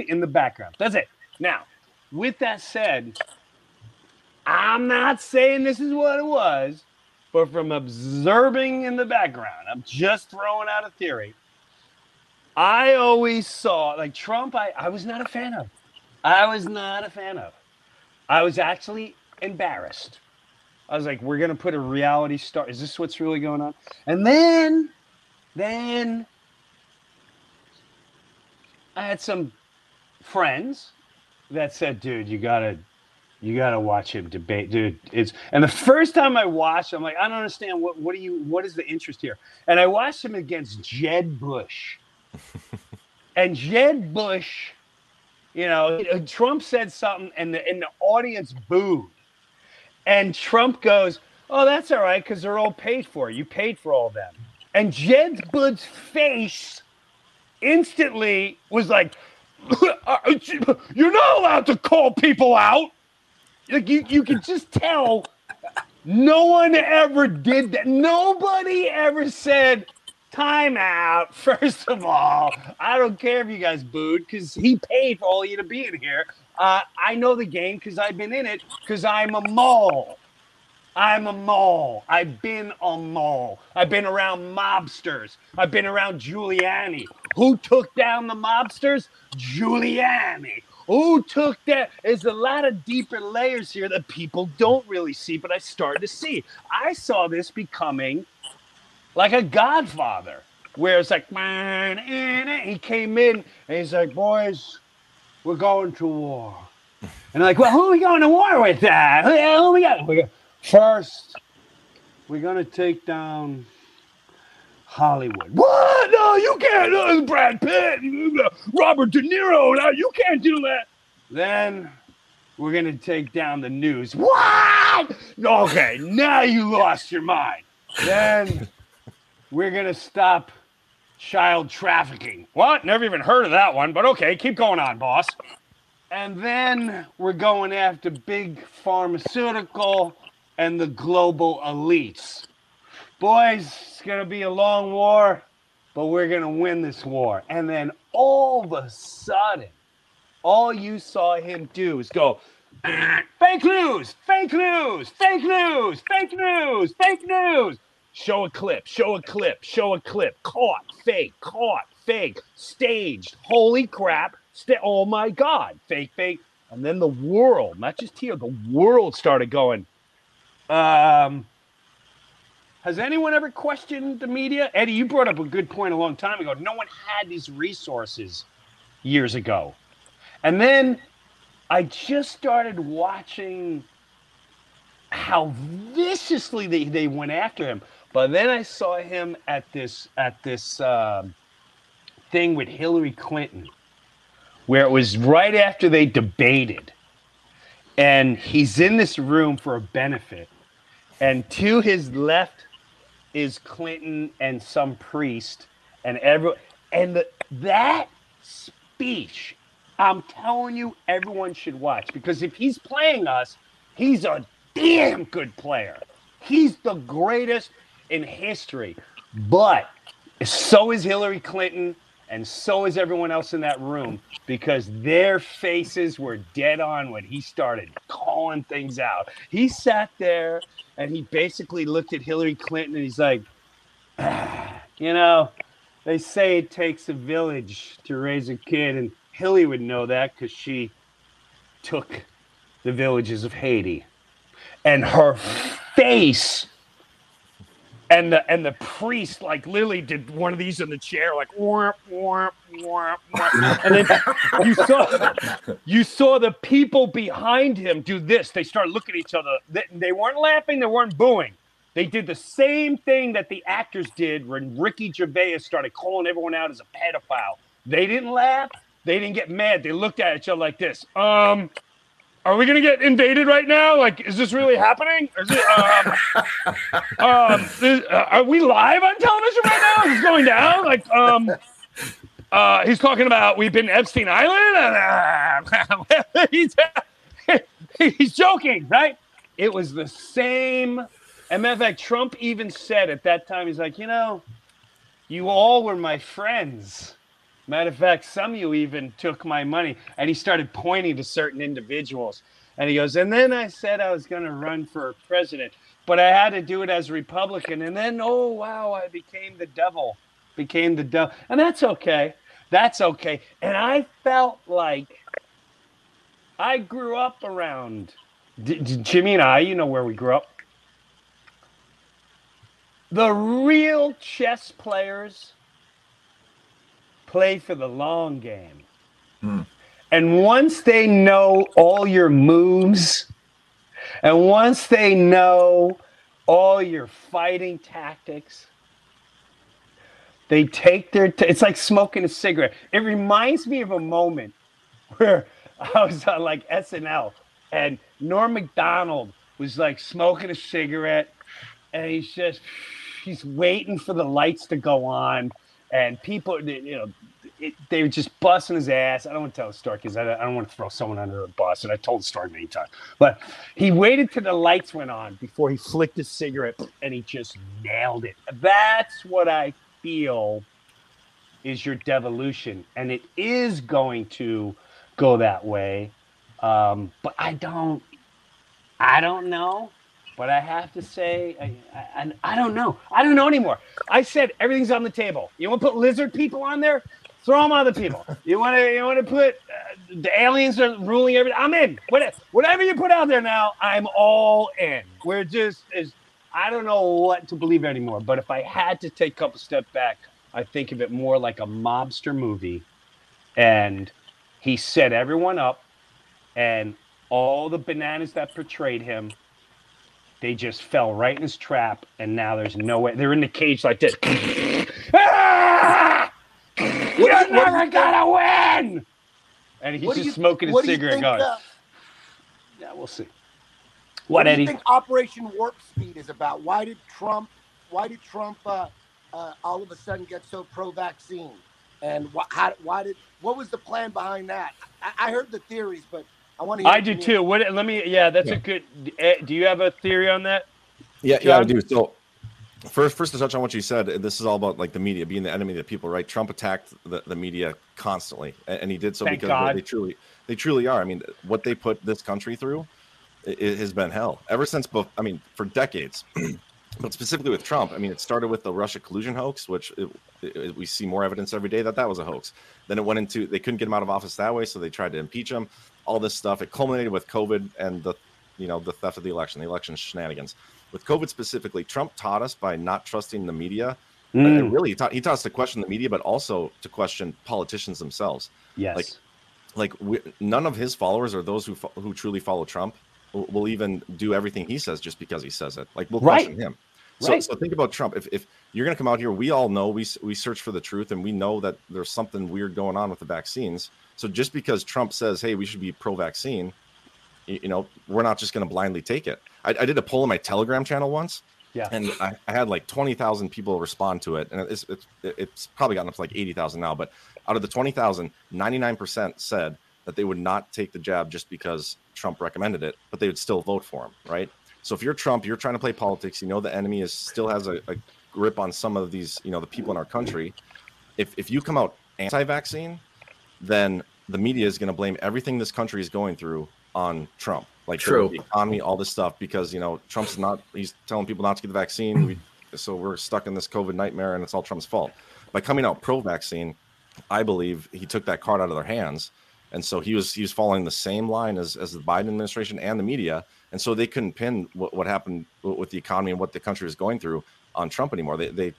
in the background. That's it. Now, with that said, I'm not saying this is what it was, but from observing in the background, I'm just throwing out a theory. I always saw like Trump, I, I was not a fan of. I was not a fan of. I was actually embarrassed. I was like, we're gonna put a reality star. Is this what's really going on? And then, then I had some friends that said, dude, you gotta you gotta watch him debate, dude. It's and the first time I watched, I'm like, I don't understand what what do you what is the interest here? And I watched him against Jeb Bush. <laughs> and Jeb Bush, you know, uh, Trump said something and the and the audience booed. And Trump goes, Oh, that's all right, because they're all paid for. You paid for all them. And Jed Bush's face instantly was like, <coughs> You're not allowed to call people out. Like you, you can just tell no one ever did that. Nobody ever said, time out. <laughs> First of all, I don't care if you guys booed because he paid for all you to be in here. Uh, I know the game because I've been in it because I'm a mole. I'm a mole. I've been a mole. I've been around mobsters. I've been around Giuliani. Who took down the mobsters? Giuliani. Who took that? There's a lot of deeper layers here that people don't really see, but I started to see. I saw this becoming like a godfather, where it's like, man, he came in and he's like, boys, we're going to war. And I'm like, well, who are we going to war with that? Who, who? We got? First, we're going to take down Hollywood. What? No, you can't. Uh, Brad Pitt, Robert De Niro. No, you can't do that. Then we're to take down the news. What? Okay, now you lost your mind. Then we're to stop child trafficking. What? Never even heard of that one, but okay, keep going on, boss. And then we're going after big pharmaceutical and the global elites. Boys, it's going to be a long war, but we're going to win this war. And then all of a sudden, all you saw him do is go, fake news, fake news, fake news, fake news, fake news. Show a clip, show a clip, show a clip. Caught, fake, caught, fake, staged. Holy crap. Oh my God, fake, fake. And then the world, not just here, the world started going, um, has anyone ever questioned the media? Eddie, you brought up a good point a long time ago. No one had these resources years ago. And then I just started watching how viciously they, they went after him. But then I saw him at this at this um thing with Hillary Clinton, where it was right after they debated, and he's in this room for a benefit, and to his left is Clinton and some priest, and every and the, that speech, I'm telling you, everyone should watch because if he's playing us, he's a damn good player. He's the greatest in history. But so is Hillary Clinton, and so is everyone else in that room because their faces were dead on when he started calling things out. He sat there and he basically looked at Hillary Clinton and he's like, "Ah, you know, they say it takes a village to raise a kid, and Hillary would know that because she took the villages of Haiti. And her face and the and the priest like literally did one of these in the chair like whomp, whomp, whomp. and then you saw you saw the people behind him do this. They started looking at each other. They, they weren't laughing they weren't booing. They did the same thing that the actors did when Ricky Gervais started calling everyone out as a pedophile. They didn't laugh. They didn't get mad. They looked at each other like this. Um are we gonna get invaded right now? Like, is this really happening? Is it, um, <laughs> um, is- uh, are we live on television right now? Is this going down? Like, um, uh, he's talking about we've been Epstein Island. Uh, <laughs> he's he's joking, right? It was the same. And matter of fact, Trump even said at that time, he's like, you know, you all were my friends. Matter of fact, some of you even took my money. And he started pointing to certain individuals. And he goes, and then I said I was going to run for president, but I had to do it as a Republican. And then, oh, wow, I became the devil, became the devil. And that's okay. That's okay. And I felt like I grew up around D- D- Jimmy and I, you know where we grew up. The real chess players play for the long game. Hmm. And once they know all your moves, and once they know all your fighting tactics, they take their. T- it's like smoking a cigarette. It reminds me of a moment <laughs> where I was on like SNL, and Norm Macdonald was like smoking a cigarette, and he's just he's waiting for the lights to go on, and people, you know, it, they were just busting his ass. I don't want to tell the story because I, don't- I don't want to throw someone under the bus, and I told the story many times. But he waited till the lights went on before he flicked his cigarette, and he just nailed it. That's what I feel is your devolution, and it is going to go that way. Um, but I don't, I don't know. But I have to say, I, I, I don't know. I don't know anymore. I said everything's on the table. You want to put lizard people on there? Throw them on the people. You want to you want to put uh, the aliens are ruling everything. I'm in. What, whatever you put out there now, I'm all in. We're just is I don't know what to believe anymore. But if I had to take a couple steps back, I think of it more like a mobster movie, and he set everyone up, and all the bananas that portrayed him they just fell right in his trap, and now there's no way. They're in the cage like this. <laughs> Ah! You're never gonna win. And he's just you- smoking his cigarette, going, uh, "Yeah, we'll see." What What, do you Eddie? think Operation Warp Speed is about? Why did Trump? Why did Trump uh, uh, all of a sudden get so pro-vaccine? And wh- how, why did? What was the plan behind that? I, I heard the theories, but I want to. I do too. What? Let me. Yeah, that's a good. eh, Do you have a theory on that? Yeah, yeah, I do. So first, first to touch on what you said, this is all about like the media being the enemy of the people, right? Trump attacked the, the media constantly, and, and he did so Thank because God. they truly, They truly are. I mean, what they put this country through it, it has been hell ever since. Both, I mean, for decades. <clears throat> but specifically with Trump, I mean, it started with the Russia collusion hoax, which it, it, we see more evidence every day that that was a hoax. Then it went into they couldn't get him out of office that way, so they tried to impeach him. All this stuff. It culminated with COVID and the you know the theft of the election, the election shenanigans. With COVID specifically, Trump taught us by not trusting the media. Mm. And really, he taught, he taught us to question the media, but also to question politicians themselves. Yes. Like, like we, none of his followers or those who who truly follow Trump will, even do everything he says just because he says it. Like we'll question right. him. So, right. so think about Trump. If, if you're going to come out here, we all know we we search for the truth, and we know that there's something weird going on with the vaccines. So just because Trump says, "Hey, we should be pro-vaccine," you know, we're not just going to blindly take it. I, I, did a poll on my Telegram channel once. Yeah. And I, I had like 20,000 people respond to it. And it's, it's, it's probably gotten up to like 80,000 now. But out of the 20,000, 99% said that they would not take the jab just because Trump recommended it, but they would still vote for him. Right. So if you're Trump, you're trying to play politics, you know, the enemy is still has a, a grip on some of these, you know, the people in our country. If, if you come out anti vaccine, then the media is going to blame everything this country is going through on Trump, like True. the economy, all this stuff, because you know Trump's not. He's telling people not to get the vaccine, we, so we're stuck in this COVID nightmare, and it's all Trump's fault. By coming out pro-vaccine, I believe he took that card out of their hands, and so he was he was following the same line as as the Biden administration and the media, and so they couldn't pin what, what happened with the economy and what the country was going through on Trump anymore. They they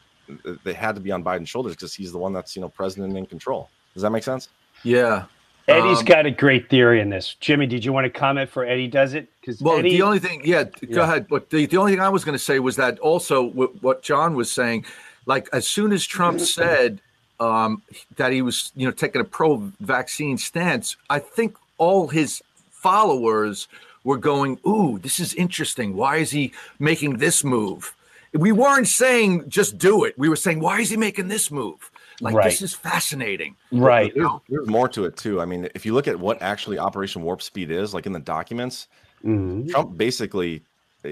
they had to be on Biden's shoulders because he's the one that's you know president in control. Does that make sense? Yeah, Eddie's um, got a great theory in this. Jimmy, did you want to comment for Eddie does it? Because well, Eddie, the only thing, yeah, go yeah. ahead. But the, the only thing I was going to say was that also what John was saying, like as soon as Trump <clears throat> said um, that he was, you know, taking a pro-vaccine stance, I think all his followers were going, "Ooh, this is interesting. Why is he making this move?" We weren't saying just do it. We were saying, "Why is he making this move?" Like right. this is fascinating. Right. There's, there's, more to it too. I mean, if you look at what actually Operation Warp Speed is, like in the documents, mm-hmm. Trump basically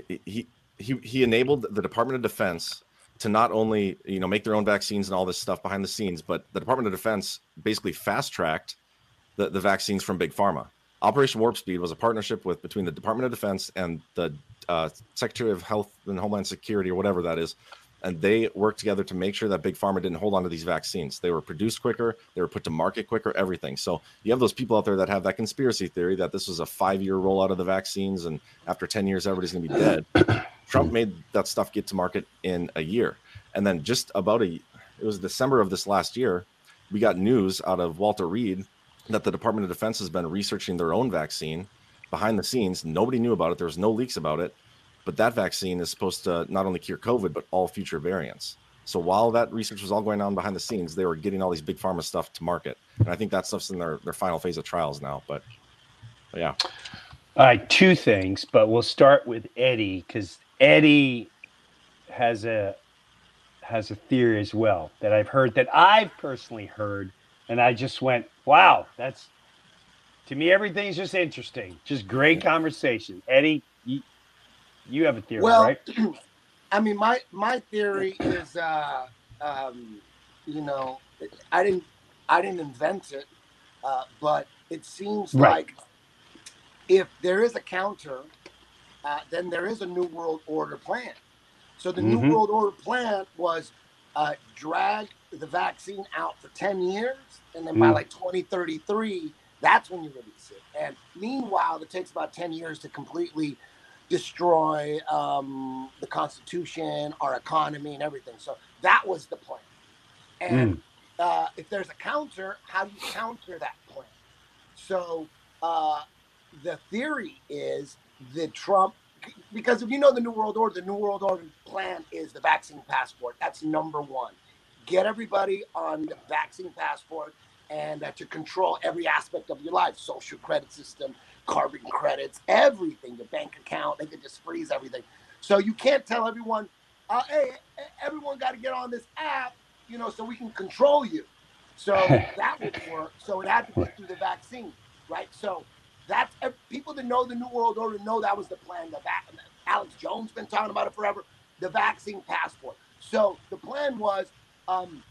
he he he enabled the Department of Defense to not only you know make their own vaccines and all this stuff behind the scenes, but the Department of Defense basically fast tracked the, the vaccines from Big Pharma. Operation Warp Speed was a partnership with between the Department of Defense and the uh, Secretary of Health and Homeland Security or whatever that is and they worked together to make sure that big pharma didn't hold on to these vaccines. They were produced quicker they were put to market quicker everything. So you have those people out there that have that conspiracy theory that this was a five year rollout of the vaccines and after 10 years everybody's going to be dead trump hmm. made that stuff get to market in a year and then just about a it was december of this last year we got news out of walter reed that the department of defense has been researching their own vaccine behind the scenes nobody knew about it there was no leaks about it but that vaccine is supposed to not only cure COVID, but all future variants. So while that research was all going on behind the scenes, they were getting all these big pharma stuff to market. And I think that stuff's in their, their final phase of trials now. But, but yeah. All right, two things, but we'll start with Eddie because Eddie has a has a theory as well that I've heard that I've personally heard, and I just went, "Wow, that's to me everything's just interesting, just great conversation." Eddie, you, you have a theory, well, right? <clears throat> I mean, my my theory is, uh, um, you know, I didn't I didn't invent it, uh, but it seems right. like if there is a counter, uh, then there is a new world order plan. So the mm-hmm. new world order plan was uh, drag the vaccine out for 10 years, and then mm. by like 2033, that's when you release it. And meanwhile, it takes about 10 years to completely destroy um, the Constitution, our economy, and everything. So that was the plan. And mm. uh, if there's a counter, how do you counter that plan? So uh, the theory is that Trump, because if you know the New World Order, the New World Order plan is the vaccine passport. That's number one. Get everybody on the vaccine passport and uh, to control every aspect of your life social credit system, carbon credits, everything, your bank account. They could just freeze everything. So you can't tell everyone, uh, hey, everyone got to get on this app, you know, so we can control you. So <laughs> that would work. So it had to be through the vaccine, right? So that's people that know the New World Order know that was the plan. The vac- Alex Jones been talking about it forever. The vaccine passport. So the plan was, um,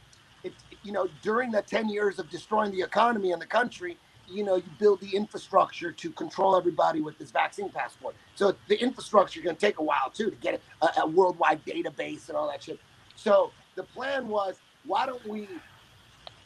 if you know, during the ten years of destroying the economy in the country, you know, you build the infrastructure to control everybody with this vaccine passport. So the infrastructure is going to take a while too to get a, a worldwide database and all that shit. So the plan was, why don't we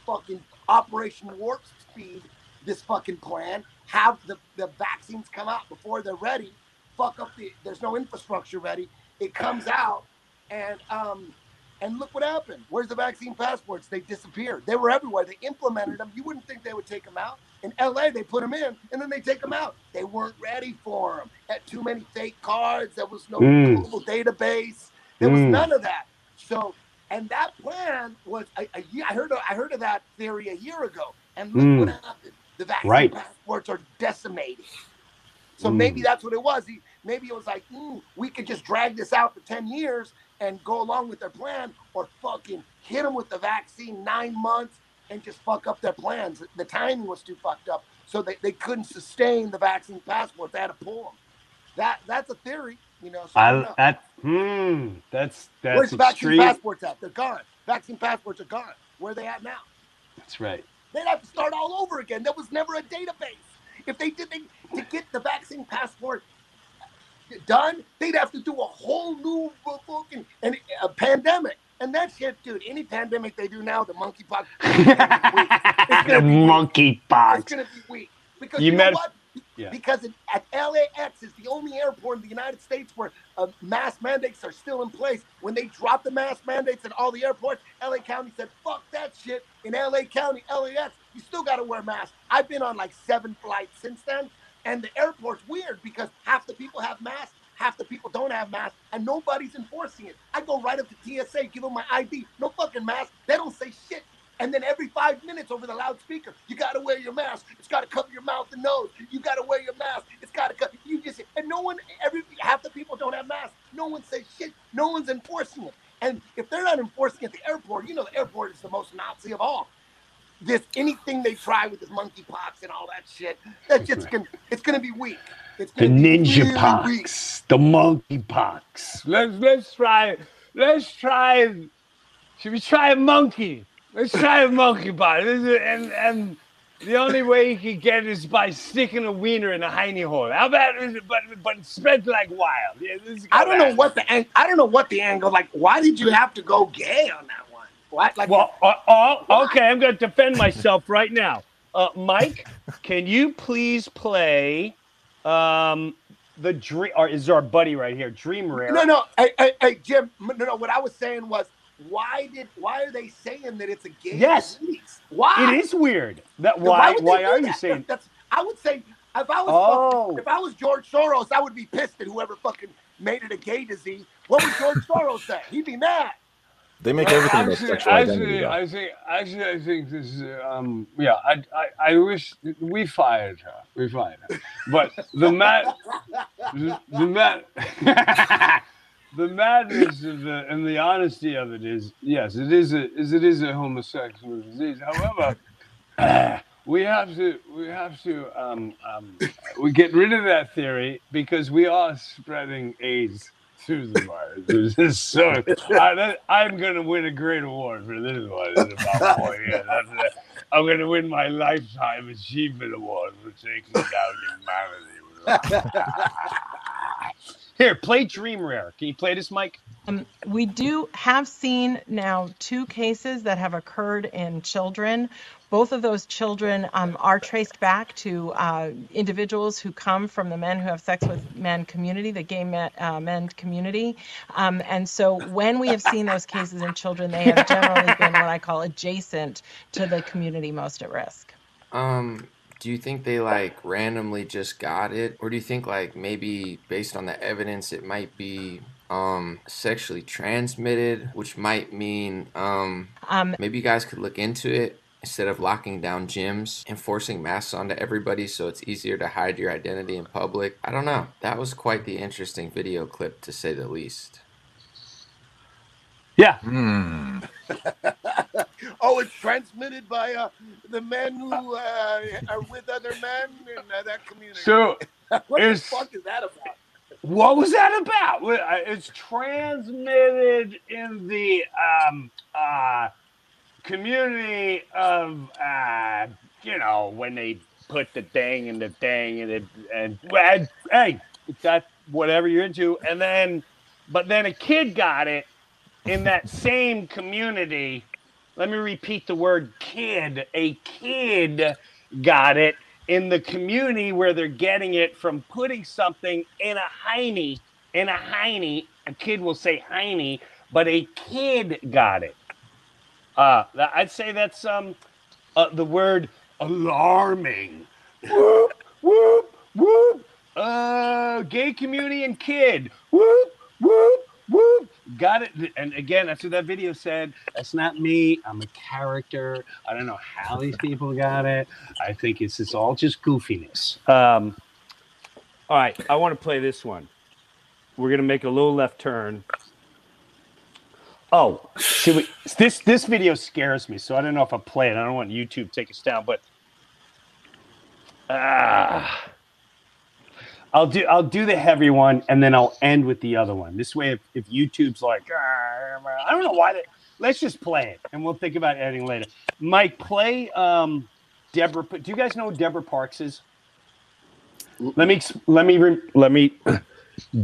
fucking Operation Warp Speed this fucking plan, have the, the vaccines come out before they're ready, fuck up the, there's no infrastructure ready. It comes out and, um, and look what happened. Where's the vaccine passports? They disappeared. They were everywhere. They implemented them. You wouldn't think they would take them out. In LA, they put them in and then they take them out. They weren't ready for them. Had too many fake cards. There was no Mm. global database. There was Mm. none of that. So, and that plan was a, a year. I heard. Of, I heard of that theory a year ago. And look Mm. what happened. The vaccine Right. passports are decimated. So Mm. maybe that's what it was. He, maybe it was like, mm, we could just drag this out for 10 years and go along with their plan or fucking hit them with the vaccine nine months and just fuck up their plans. The timing was too fucked up. So they, they couldn't sustain the vaccine passport. They had to pull them. That That's a theory, you know. So I that hmm. That's that's Where's the vaccine passports at? They're gone. Vaccine passports are gone. Where are they at now? That's right. They'd have to start all over again. There was never a database. If they did they, to get the vaccine passport done, they'd have to do a whole new fucking and a pandemic. And that shit, dude. Any pandemic they do now, the monkeypox, the gonna be weak. monkey it's gonna be weak. Because You you, met- know what? Yeah. Because it, at LAX is the only airport in the United States where uh, mask mandates are still in place. When they dropped the mask mandates at all the airports, LA County said, "Fuck that shit." In LA County, LAX, you still got to wear masks. I've been on like seven flights since then, and the airport's weird because half the people have masks, half the people don't have masks, and nobody's enforcing it. I go right up to TSA, give them my ID, no fucking mask. They don't say shit. And then every five minutes over the loudspeaker, you gotta wear your mask. It's gotta cover your mouth and nose. You gotta wear your mask. It's gotta cover. You just and no one, every half the people don't have masks. No one says shit. No one's enforcing it. And if they're not enforcing it at the airport, you know the airport is the most Nazi of all. This anything they try with this monkeypox and all that shit, that just gonna it's gonna be weak. It's The gonna be ninja really weak. pox. The monkey pox. Let's let's try. Let's try. Should we try a monkey? <laughs> Let's try a monkey. This is- And and the only way you can get it is by sticking a wiener in a hiney hole. How about it? But but it spreads like wild. Yeah, I don't know what the ang- I don't know what the angle. Like, why did you have to go gay on that one? What? Like, Well, uh, oh, okay, I'm going to defend myself right now. Uh, Mike, can you please play um, the dream? Or is our buddy right here, Dream Rare? no, no, hey, hey, hey, Jim. No, no. What I was saying was, why did why are they saying that it's a gay Yes. disease? Why? It is weird. That Then why? Why, they do are you that? saying? That's, I would say if I was Oh. fucking, if I was George Soros, I would be pissed at whoever fucking made it a gay disease. What would George <laughs> Soros say? He'd be mad. They make everything about Actually, sexual identity. actually, though. I think, actually, I think this. is, Um, yeah, I, I, I wish we fired her. We fired her. But the mad, <laughs> the, the mad, <laughs> the madness the and the honesty of it is, yes, it is a, is it is a homosexual disease. However, <clears throat> we have to, we have to, um, um, we get rid of that theory because we are spreading AIDS through the virus. So I, I'm going to win a great award for this one about four years. I'm going to win my lifetime achievement award for taking down humanity. <laughs> Here, play Dream Rare. Can you play this, Mike? Um, we do have seen now two cases that have occurred in children. Both of those children um, are traced back to uh, individuals who come from the men who have sex with men community, the gay men, uh, men community. Um, and so when we have seen those cases in children, they have generally been what I call adjacent to the community most at risk. Um, do you think they like randomly just got it, or do you think like maybe based on the evidence it might be um sexually transmitted, which might mean um Um, maybe you guys could look into it instead of locking down gyms and forcing masks onto everybody so it's easier to hide your identity in public. I don't know. That was quite the interesting video clip to say the least. Yeah. Hmm. <laughs> oh, it's transmitted by uh, the men who uh, are with other men in uh, that community. So, <laughs> what the fuck is that about? What was that about? It's transmitted in the um, uh, community of, uh, you know, when they put the thing and the thing and it and, and hey, that whatever you're into. And then, but then a kid got it in that same community. Let me repeat the word kid. A kid got it in the community where they're getting it from putting something in a hiney, in a hiney. A kid will say hiney, but a kid got it. Uh, I'd say that's um, uh, the word alarming. whoop, whoop, whoop. Uh, gay community and kid. Whoop, whoop, whoop. Got it. And again, that's what that video said. That's not me. I'm a character. I don't know how these people got it. I think it's it's all just goofiness. Um, All right, I want to play this one. We're gonna make a little left turn. Oh, should we? This this video scares me, so I don't know if I play it. I don't want YouTube to take us down, but ah, I'll do I'll do the heavy one, and then I'll end with the other one. This way, if, if YouTube's like, "Ah," I don't know why. They, let's just play it, and we'll think about editing later. Mike, play um, Deborah. Do you guys know who Deborah Parks is? Let me let me let me. <clears throat>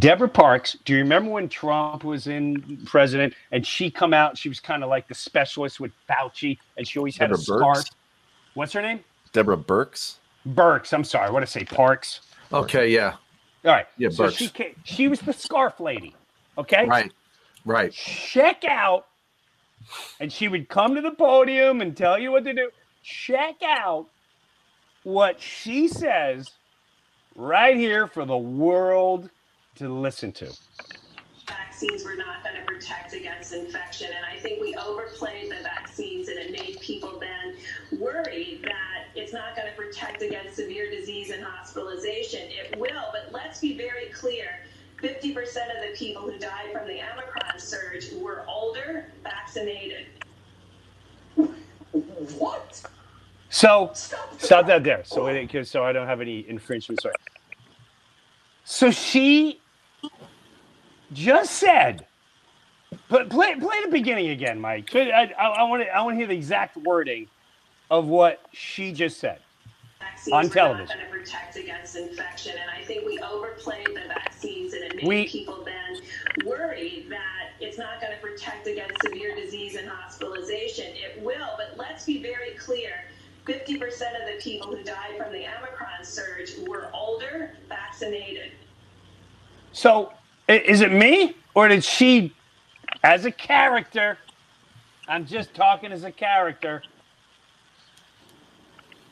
Deborah Parks. Do you remember when Trump was in president and she come out? She was kind of like the specialist with Fauci, and she always had Deborah a scarf. What's her name? Deborah Birx. Birx. I'm sorry. What did I say? Parks. Okay, yeah. All right. Yeah, so Birx. she came, she was the scarf lady. Okay. Right. Right. Check out, and she would come to the podium and tell you what to do. Check out what she says right here for the world to listen to. vaccines were not going to protect against infection. And I think we overplayed the vaccines and it made people then worried that it's not going to protect against severe disease and hospitalization. It will, but let's be very clear. 50% of the people who died from the Omicron surge were older, vaccinated. What? So stop that there. So 'cause- so I don't have any infringement. Sorry. So she just said, but play play the beginning again, Mike. I, I, I want to I want to hear the exact wording of what she just said Vaccines on television. not going to protect against infection. And I think we overplayed the vaccines and it made We- people then worried that it's not going to protect against severe disease and hospitalization. It will, but let's be very clear. 50% of the people who died from the Omicron surge were older, vaccinated. So is it me or did she, as a character? I'm just talking as a character.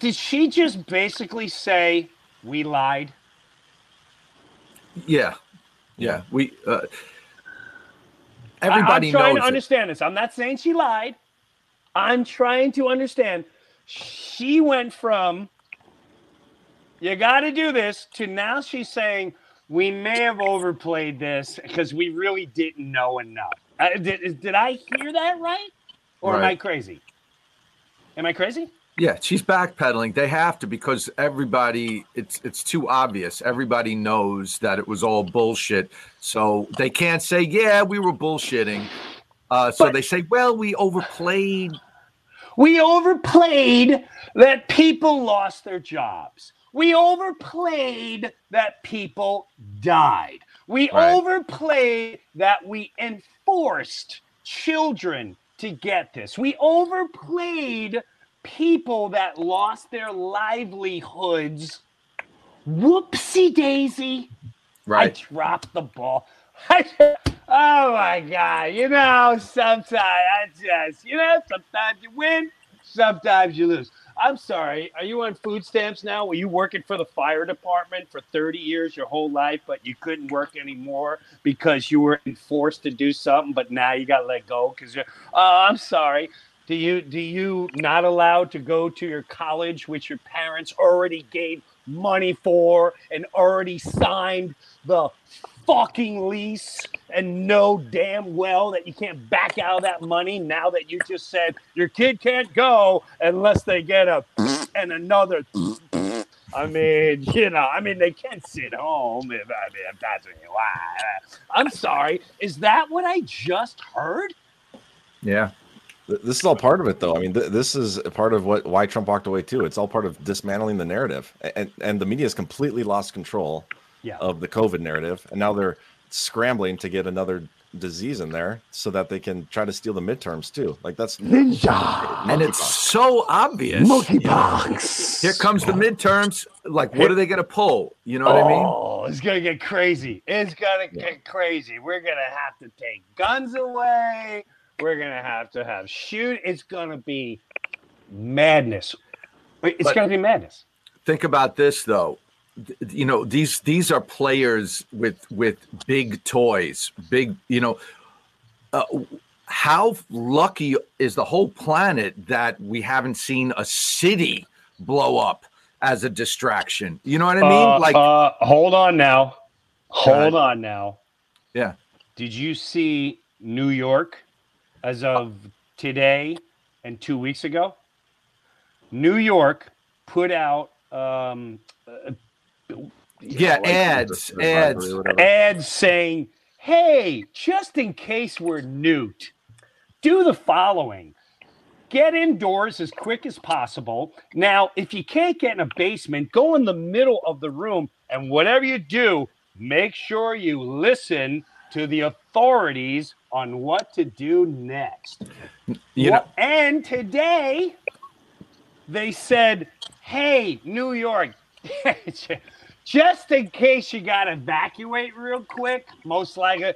Did she just basically say we lied? Yeah. Yeah. We uh I- everybody I'm trying knows to it. understand this. I'm not saying she lied. I'm trying to understand. She went from you got to do this to now she's saying we may have overplayed this because we really didn't know enough. Uh, did, did I hear that right? Or am I crazy? Am I crazy? Yeah, she's backpedaling. They have to because everybody it's it's too obvious. Everybody knows that it was all bullshit. So they can't say, "Yeah, we were bullshitting." Uh, so they say, "Well, we overplayed." We overplayed that people lost their jobs. We overplayed that people died. We Right. overplayed that we enforced children to get this. We overplayed people that lost their livelihoods. Whoopsie daisy. Right. I dropped the ball. <laughs> oh my God. You know, sometimes I just, you know, sometimes you win, sometimes you lose. I'm sorry. Are you on food stamps now? Were you working for the fire department for 30 years, your whole life, but you couldn't work anymore because you were forced to do something, but now you got to let go because you're, oh, I'm sorry. Do you do you not allowed to go to your college, which your parents already gave money for and already signed the fucking lease and know damn well that you can't back out of that money now that you just said your kid can't go unless they get a and another I mean, you know, I mean, they can't sit home if, I mean, if that's what you want. I'm sorry. Is that what I just heard? Yeah. Th- This is all part of it, though. I mean, th- this is part of what why Trump walked away too. It's all part of dismantling the narrative, and and the media has completely lost control Yeah. of the COVID narrative, and now they're scrambling to get another disease in there so that they can try to steal the midterms too. Like that's Ninja, and it's so obvious. Monkeypox. Here comes the midterms. Like, what are they going to pull? You know what I mean? Oh, it's gonna get crazy. It's gonna get crazy. We're gonna have to take guns away. We're gonna have to have shoot. It's gonna be madness. It's But- gonna be madness. think about this though you know these these are players with with big toys big you know uh, how lucky is the whole planet that we haven't seen a city blow up as a distraction you know what i mean Uh, like uh, hold on now. Hold on now. yeah Did you see New York as of today and two weeks ago? New York put out um, uh, yeah ads ads ads saying, "Hey, just in case we're nuked, do the following: get indoors as quick as possible. Now, if you can't get in a basement, go in the middle of the room, and whatever you do, make sure you listen to the authorities on what to do next." you know and today they said, "Hey, New York, <laughs> just in case you got to evacuate real quick, most likely,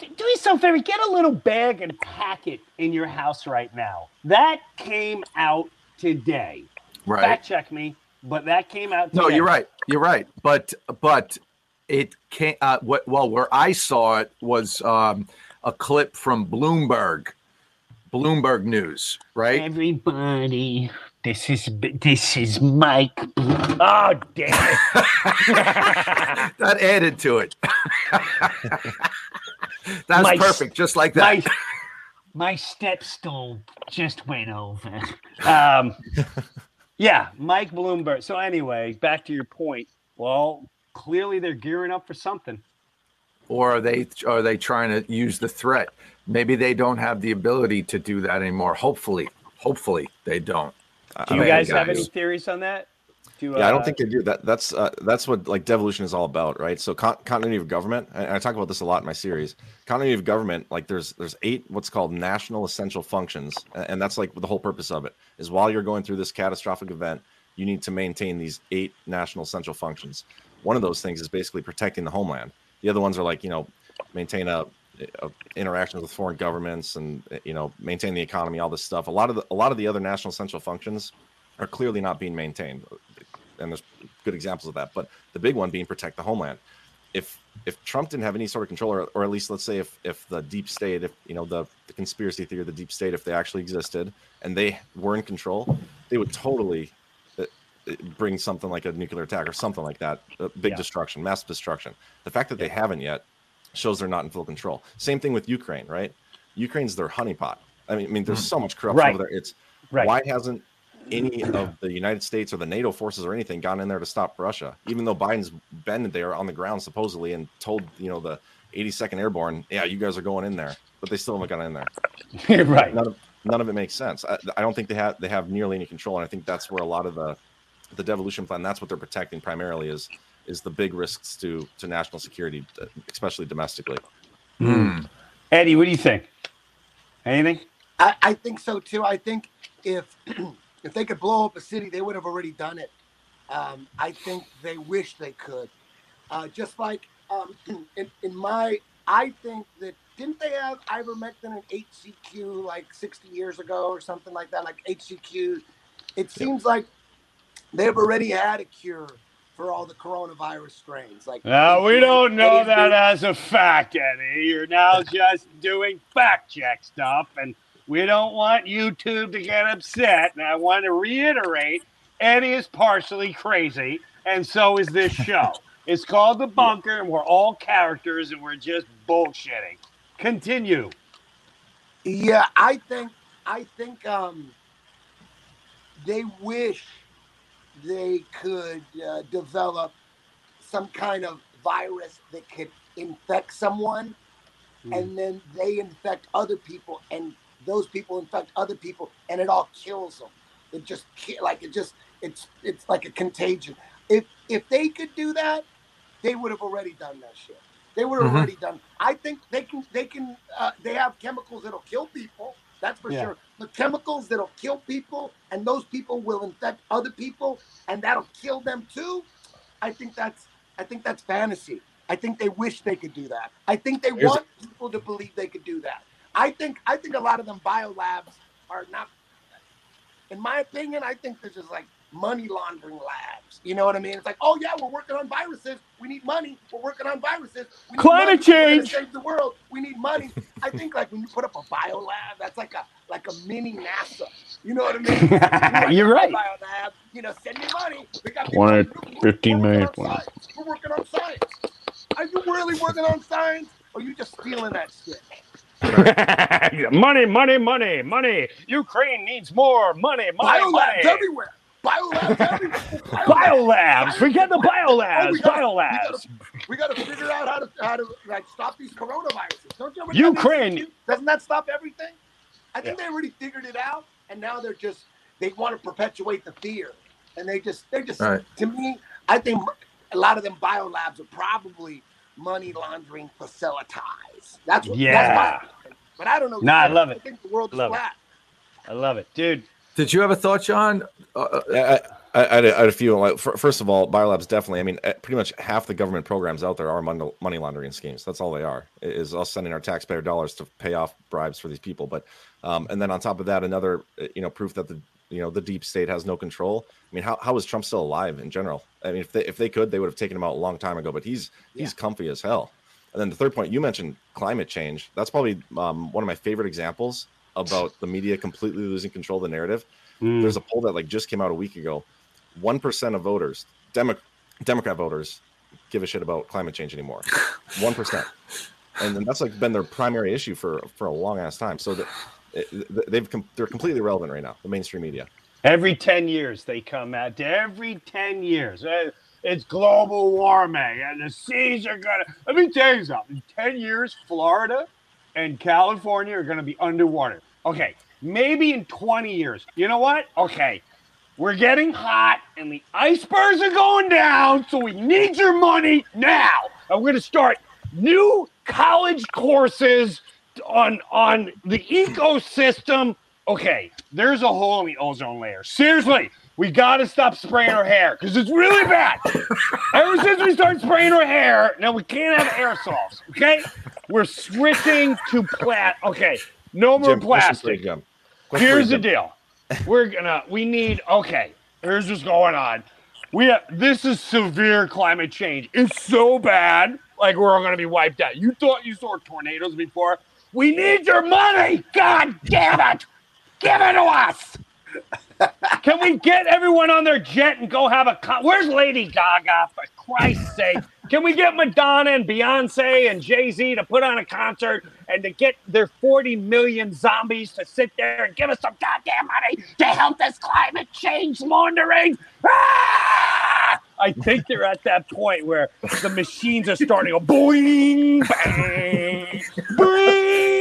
do yourself a favor, get a little bag and pack it in your house right now." That came out today. Right. Fact check me, but that came out. No, you're right. You're right. But but it can't. Uh, what? Well, where I saw it was um, a clip from Bloomberg, Bloomberg News. Right. Everybody, this is this is Mike. Oh <laughs> damn that added to it. That's My- perfect. Just like that. My, my step stool just went over. Um, yeah, Mike Bloomberg. So anyway, back to your point. Well, clearly they're gearing up for something. or are they are they trying to use the threat? Maybe they don't have the ability to do that anymore. Hopefully, hopefully they don't. Do you I guys have any theories on that? Do, Yeah, I don't uh, think they do. That that's uh, that's what like devolution is all about, right? So con- continuity of government, and I talk about this a lot in my series. Continuity of government, like there's there's eight what's called national essential functions, and that's like the whole purpose of it is while you're going through this catastrophic event, you need to maintain these eight national essential functions. One of those things is basically protecting the homeland. The other ones are like you know maintain a, a interactions with foreign governments and you know maintain the economy, all this stuff. A lot of the a lot of the other national essential functions are clearly not being maintained and there's good examples of that. But the big one being protect the homeland. If if Trump didn't have any sort of control, or, or at least let's say if if the deep state, if you know the, the conspiracy theory, of the deep state, if they actually existed and they were in control, they would totally bring something like a nuclear attack or something like that, big Yeah. destruction, mass destruction. The fact that they haven't yet shows they're not in full control. Same thing with Ukraine, right? Ukraine's their honeypot. I mean, I mean, there's mm. so much corruption Right. over there. It's Right. why hasn't any of the United States or the NATO forces or anything gone in there to stop Russia? Even though Biden's been there on the ground supposedly and told you know the 82nd Airborne, yeah, you guys are going in there, but they still haven't gone in there. <laughs> right. None of none of it makes sense. I, I don't think they have they have nearly any control, and I think that's where a lot of the the devolution plan that's what they're protecting primarily is is the big risks to to national security, uh, especially domestically. Eddie, what do you think? Anything? I, I think so too. I think if <clears throat> if they could blow up a city, they would have already done it. Um, I think they wish they could. Uh, just like um, <clears throat> in, in my, I think that didn't they have ivermectin and HCQ like 60 years ago or something like that? Like HCQ, it seems like they've already had a cure for all the coronavirus strains. Like No, we don't know that as a fact, Eddie. You're now <laughs> just doing fact check stuff, and we don't want YouTube to get upset. And I want to reiterate Eddie is partially crazy, and so is this <laughs> show. it's called The Bunker, and we're all characters, and we're just bullshitting. Continue. Yeah, I think I think um, they wish they could uh, develop some kind of virus that could infect someone, Hmm. and then they infect other people, and those people infect other people, and it all kills them. It just like it just it's it's like a contagion. If if they could do that, they would have already done that shit. They would have Mhm. already done. I think they can. They can. Uh, they have chemicals that'll kill people. That's for Yeah. sure. The chemicals that'll kill people, and those people will infect other people, and that'll kill them too. I think that's. I think that's fantasy. I think they wish they could do that. I think they Here's- want people to believe they could do that. I think. I think a lot of them bio labs are not. In my opinion, I think this is like money laundering labs. You know what I mean? It's like, oh yeah, we're working on viruses. We need money. We're working on viruses. We Climate change. Save the world. We need money. I think like when you put up a bio lab, that's like a like a mini NASA. You know what I mean? <laughs> You're right. Bio lab. You know, send me money. We got One 15 we're million. working on science. We're working on science. Are you really working on science, or you just stealing that shit? <laughs> money, money, money, money. Ukraine needs more money, money, Biolabs money. everywhere. Biolabs everywhere. <laughs> Biolabs. Forget the Oh, biolabs. we gotta- Biolabs. We got to figure out how to how to like stop these coronaviruses. Don't you ever Ukraine- doesn't that stop everything? I think they already figured it out, and now they're just they want to perpetuate the fear, and they just they just Right. to me, I think a lot of them biolabs are probably money laundering facilities. That's what. Yeah. That's my opinion. but I don't know. Nah, I love it. I it. think the world is Love it. flat. I love it, dude. Did you have a thought, John? Uh, Yeah, I, I, I, had a, I had a few. Like, fir- first of all, biolabs definitely. I mean, eh, pretty much half the government programs out there are money, money laundering schemes. That's all they are. i- Is us sending our taxpayer dollars to pay off bribes for these people. But, um, and then on top of that, another, eh, you know, proof that the, you know, the deep state has no control. I mean, how, how is Trump still alive in general? I mean, if they if they could, they would have taken him out a long time ago. But he's he's comfy as hell. And then the third point, you mentioned climate change. That's probably um, one of my favorite examples about the media completely losing control of the narrative. Hmm. There's a poll that like just came out a week ago. One percent of voters, Demo- Democrat voters, give a shit about climate change anymore. <laughs> One percent, and that's like been their primary issue for for a long ass time. So that they've they're completely irrelevant right now. The mainstream media. Every 10 years they come at every 10 years. Uh, It's global warming and the seas are gonna let me tell you something. In 10 years, Florida and California are gonna be underwater. Okay, maybe in 20 years. You know what? Okay. We're getting hot and the icebergs are going down, so we need your money now. And we're gonna start new college courses on on the ecosystem. Okay, there's a hole in the ozone layer. Seriously, we got to stop spraying our hair because it's really bad. Ever since we started spraying our hair, now we can't have aerosols. Okay, we're switching to plat. Okay, no more Jim, question for you, plastic. Jim. Here's the deal. We're gonna. We need. Okay. Here's what's going on. We have, this is severe climate change. It's so bad. Like we're all gonna be wiped out. You thought you saw tornadoes before? We need your money. God damn it! Give it to us. Can we get everyone on their jet and go have a con- Where's Lady Gaga? For Christ's sake, can we get Madonna and Beyonce and Jay Z to put on a concert and to get their 40 million zombies to sit there and give us some goddamn money to help this climate change laundering? Ah! I think they're at that point where the machines are starting to boing, bang, boing.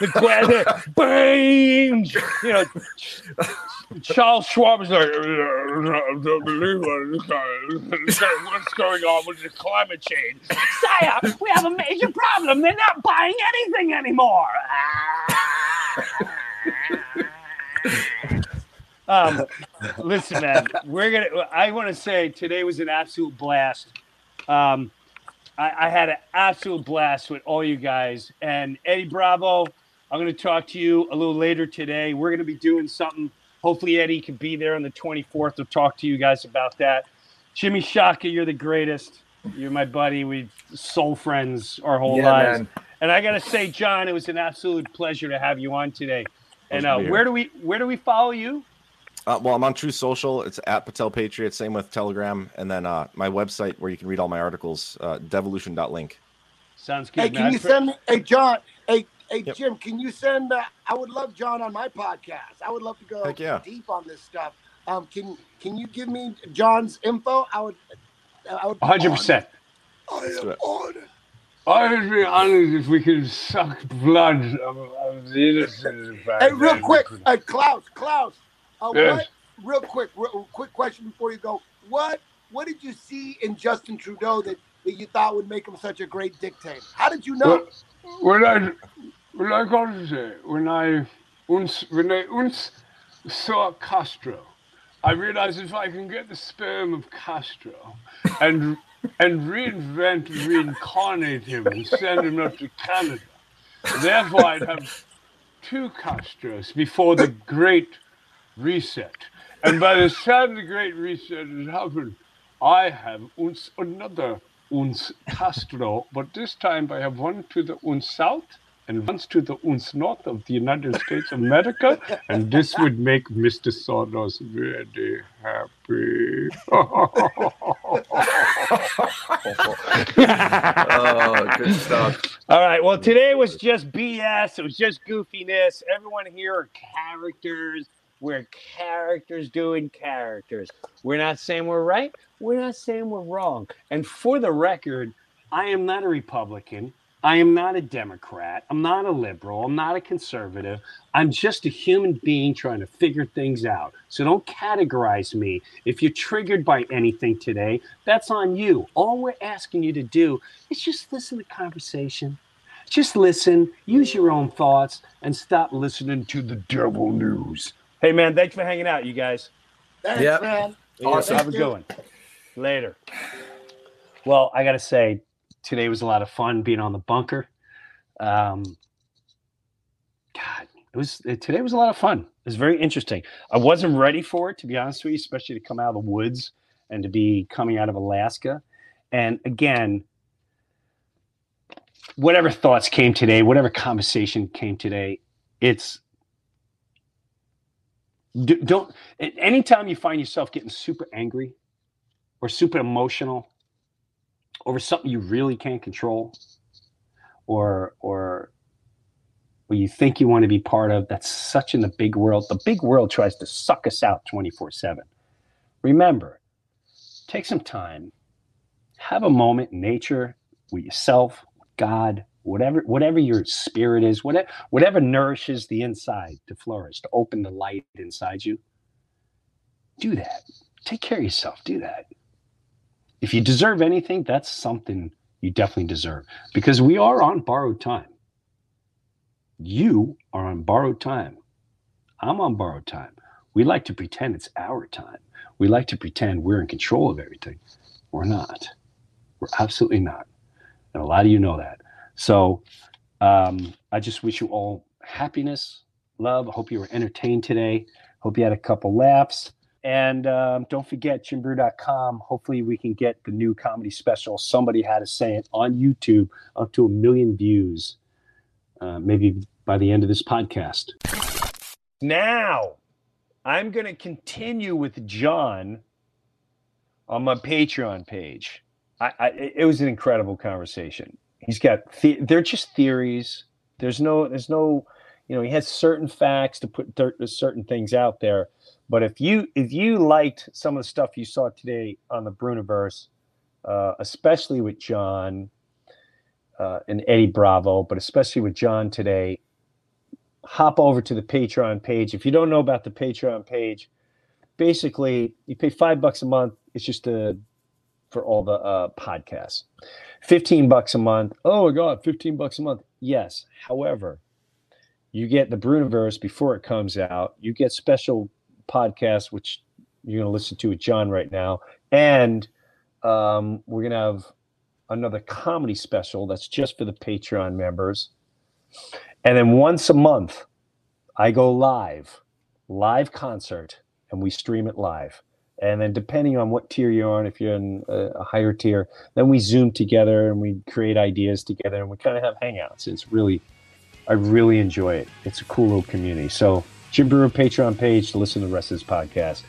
The gra- bang. You know, Charles Schwab is like, "I don't believe what's going on with the climate change. Sire, we have a major problem. They're not buying anything anymore. <laughs> um, listen, man, we're gonna. I want to say today was an absolute blast. Um, I, I had an absolute blast with all you guys and Eddie Bravo. I'm going to talk to you a little later today. We're going to be doing something. Hopefully, Eddie can be there on the 24th. We'll talk to you guys about that. Jimmy Shaka, you're the greatest. You're my buddy. We've soul friends our whole Yeah, lives. man. And I got to say, John, it was an absolute pleasure to have you on today. And uh, where do we where do we follow you? Uh, well, I'm on Truth Social. It's at Patel Patriot. Same with Telegram, and then uh, my website where you can read all my articles. Uh, devolution.link. Sounds good. Hey, man. can you send me? Hey, John. Hey, hey, Jim. Can you send? Uh, I would love John on my podcast. I would love to go yeah. deep on this stuff. Um, can Can you give me John's info? I would. I would. 100%. I do am it. honored. I would be honored if we could suck blood of, of the innocent. Hey, real quick, uh, Klaus, Klaus, uh, Yes. what? Real quick, real, quick question before you go. What What did you see in Justin Trudeau that, that you thought would make him such a great dictator? How did you know? When I, when I got to say, when I, once, when I once saw Castro, I realized if I can get the sperm of Castro and and reinvent, reincarnate him and send him up to Canada, therefore I'd have two Castros before the Great Reset. And by the time the Great Reset has happened, I have uns another uns Castro, but this time I have one to the uns south and one to the uns north of the United States of America, and this would make Mr. Sawdust very happy. oh, good stuff. All right. Well, today was just BS. It was just goofiness. Everyone here are characters. We're characters doing characters. We're not saying we're right. We're not saying we're wrong. And for the record, I am not a Republican. I am not a Democrat. I'm not a liberal. I'm not a conservative. I'm just a human being trying to figure things out. So don't categorize me. If you're triggered by anything today, that's on you. All we're asking you to do is just listen to conversation. Just listen, use your own thoughts, and stop listening to the devil news. Hey, man, thanks for hanging out, you guys. Thanks, Yep. man. Awesome. Have a good one. Later. Well, I got to say, today was a lot of fun being on the bunker. Um, God, it was it- today was a lot of fun. It was very interesting. I wasn't ready for it, to be honest with you, especially to come out of the woods and to be coming out of Alaska. And again, whatever thoughts came today, whatever conversation came today, it's don't anytime you find yourself getting super angry or super emotional over something you really can't control or or or you think you want to be part of that's such in the big world the big world tries to suck us out 24/7 remember take some time have a moment in nature with yourself with god whatever whatever your spirit is whatever whatever nourishes the inside to flourish to open the light inside you do that. Take care of yourself. Do that. If you deserve anything that's something you definitely deserve because we are on borrowed time. You are on borrowed time. I'm on borrowed time. We like to pretend it's our time. We like to pretend we're in control of everything. We're not. We're absolutely not. And a lot of you know that so um, I just wish you all happiness, love. I hope you were entertained today. Hope you had a couple laughs. And um, don't forget jimbreuer.com. Hopefully, we can get the new comedy special, Somebody Had to Say It, on YouTube up to a million views, uh, maybe by the end of this podcast. Now, I'm going to continue with John on my Patreon page. I, I, it was an incredible conversation. He's got the, they're just theories. There's no there's no you know he has certain facts to put cer- certain things out there. But if you if you liked some of the stuff you saw today on the Breuniverse, uh, especially with John uh, and Eddie Bravo, but especially with John today, hop over to the Patreon page. If you don't know about the Patreon page, basically you pay five bucks a month. It's just a for all the uh, podcasts. 15 bucks a month. Oh my God, 15 bucks a month. Yes. However, you get the Breuniverse before it comes out. You get special podcasts, which you're going to listen to with John right now. And um, we're going to have another comedy special that's just for the Patreon members. And then once a month, I go live, live concert, and we stream it live. And then, depending on what tier you're on, if you're in a, a higher tier, then we zoom together and we create ideas together and we kind of have hangouts. It's really, I really enjoy it. It's a cool little community. So, Jim Breuer Patreon page to listen to the rest of this podcast.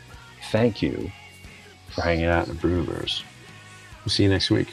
Thank you for hanging out in the Breuer's. We'll see you next week.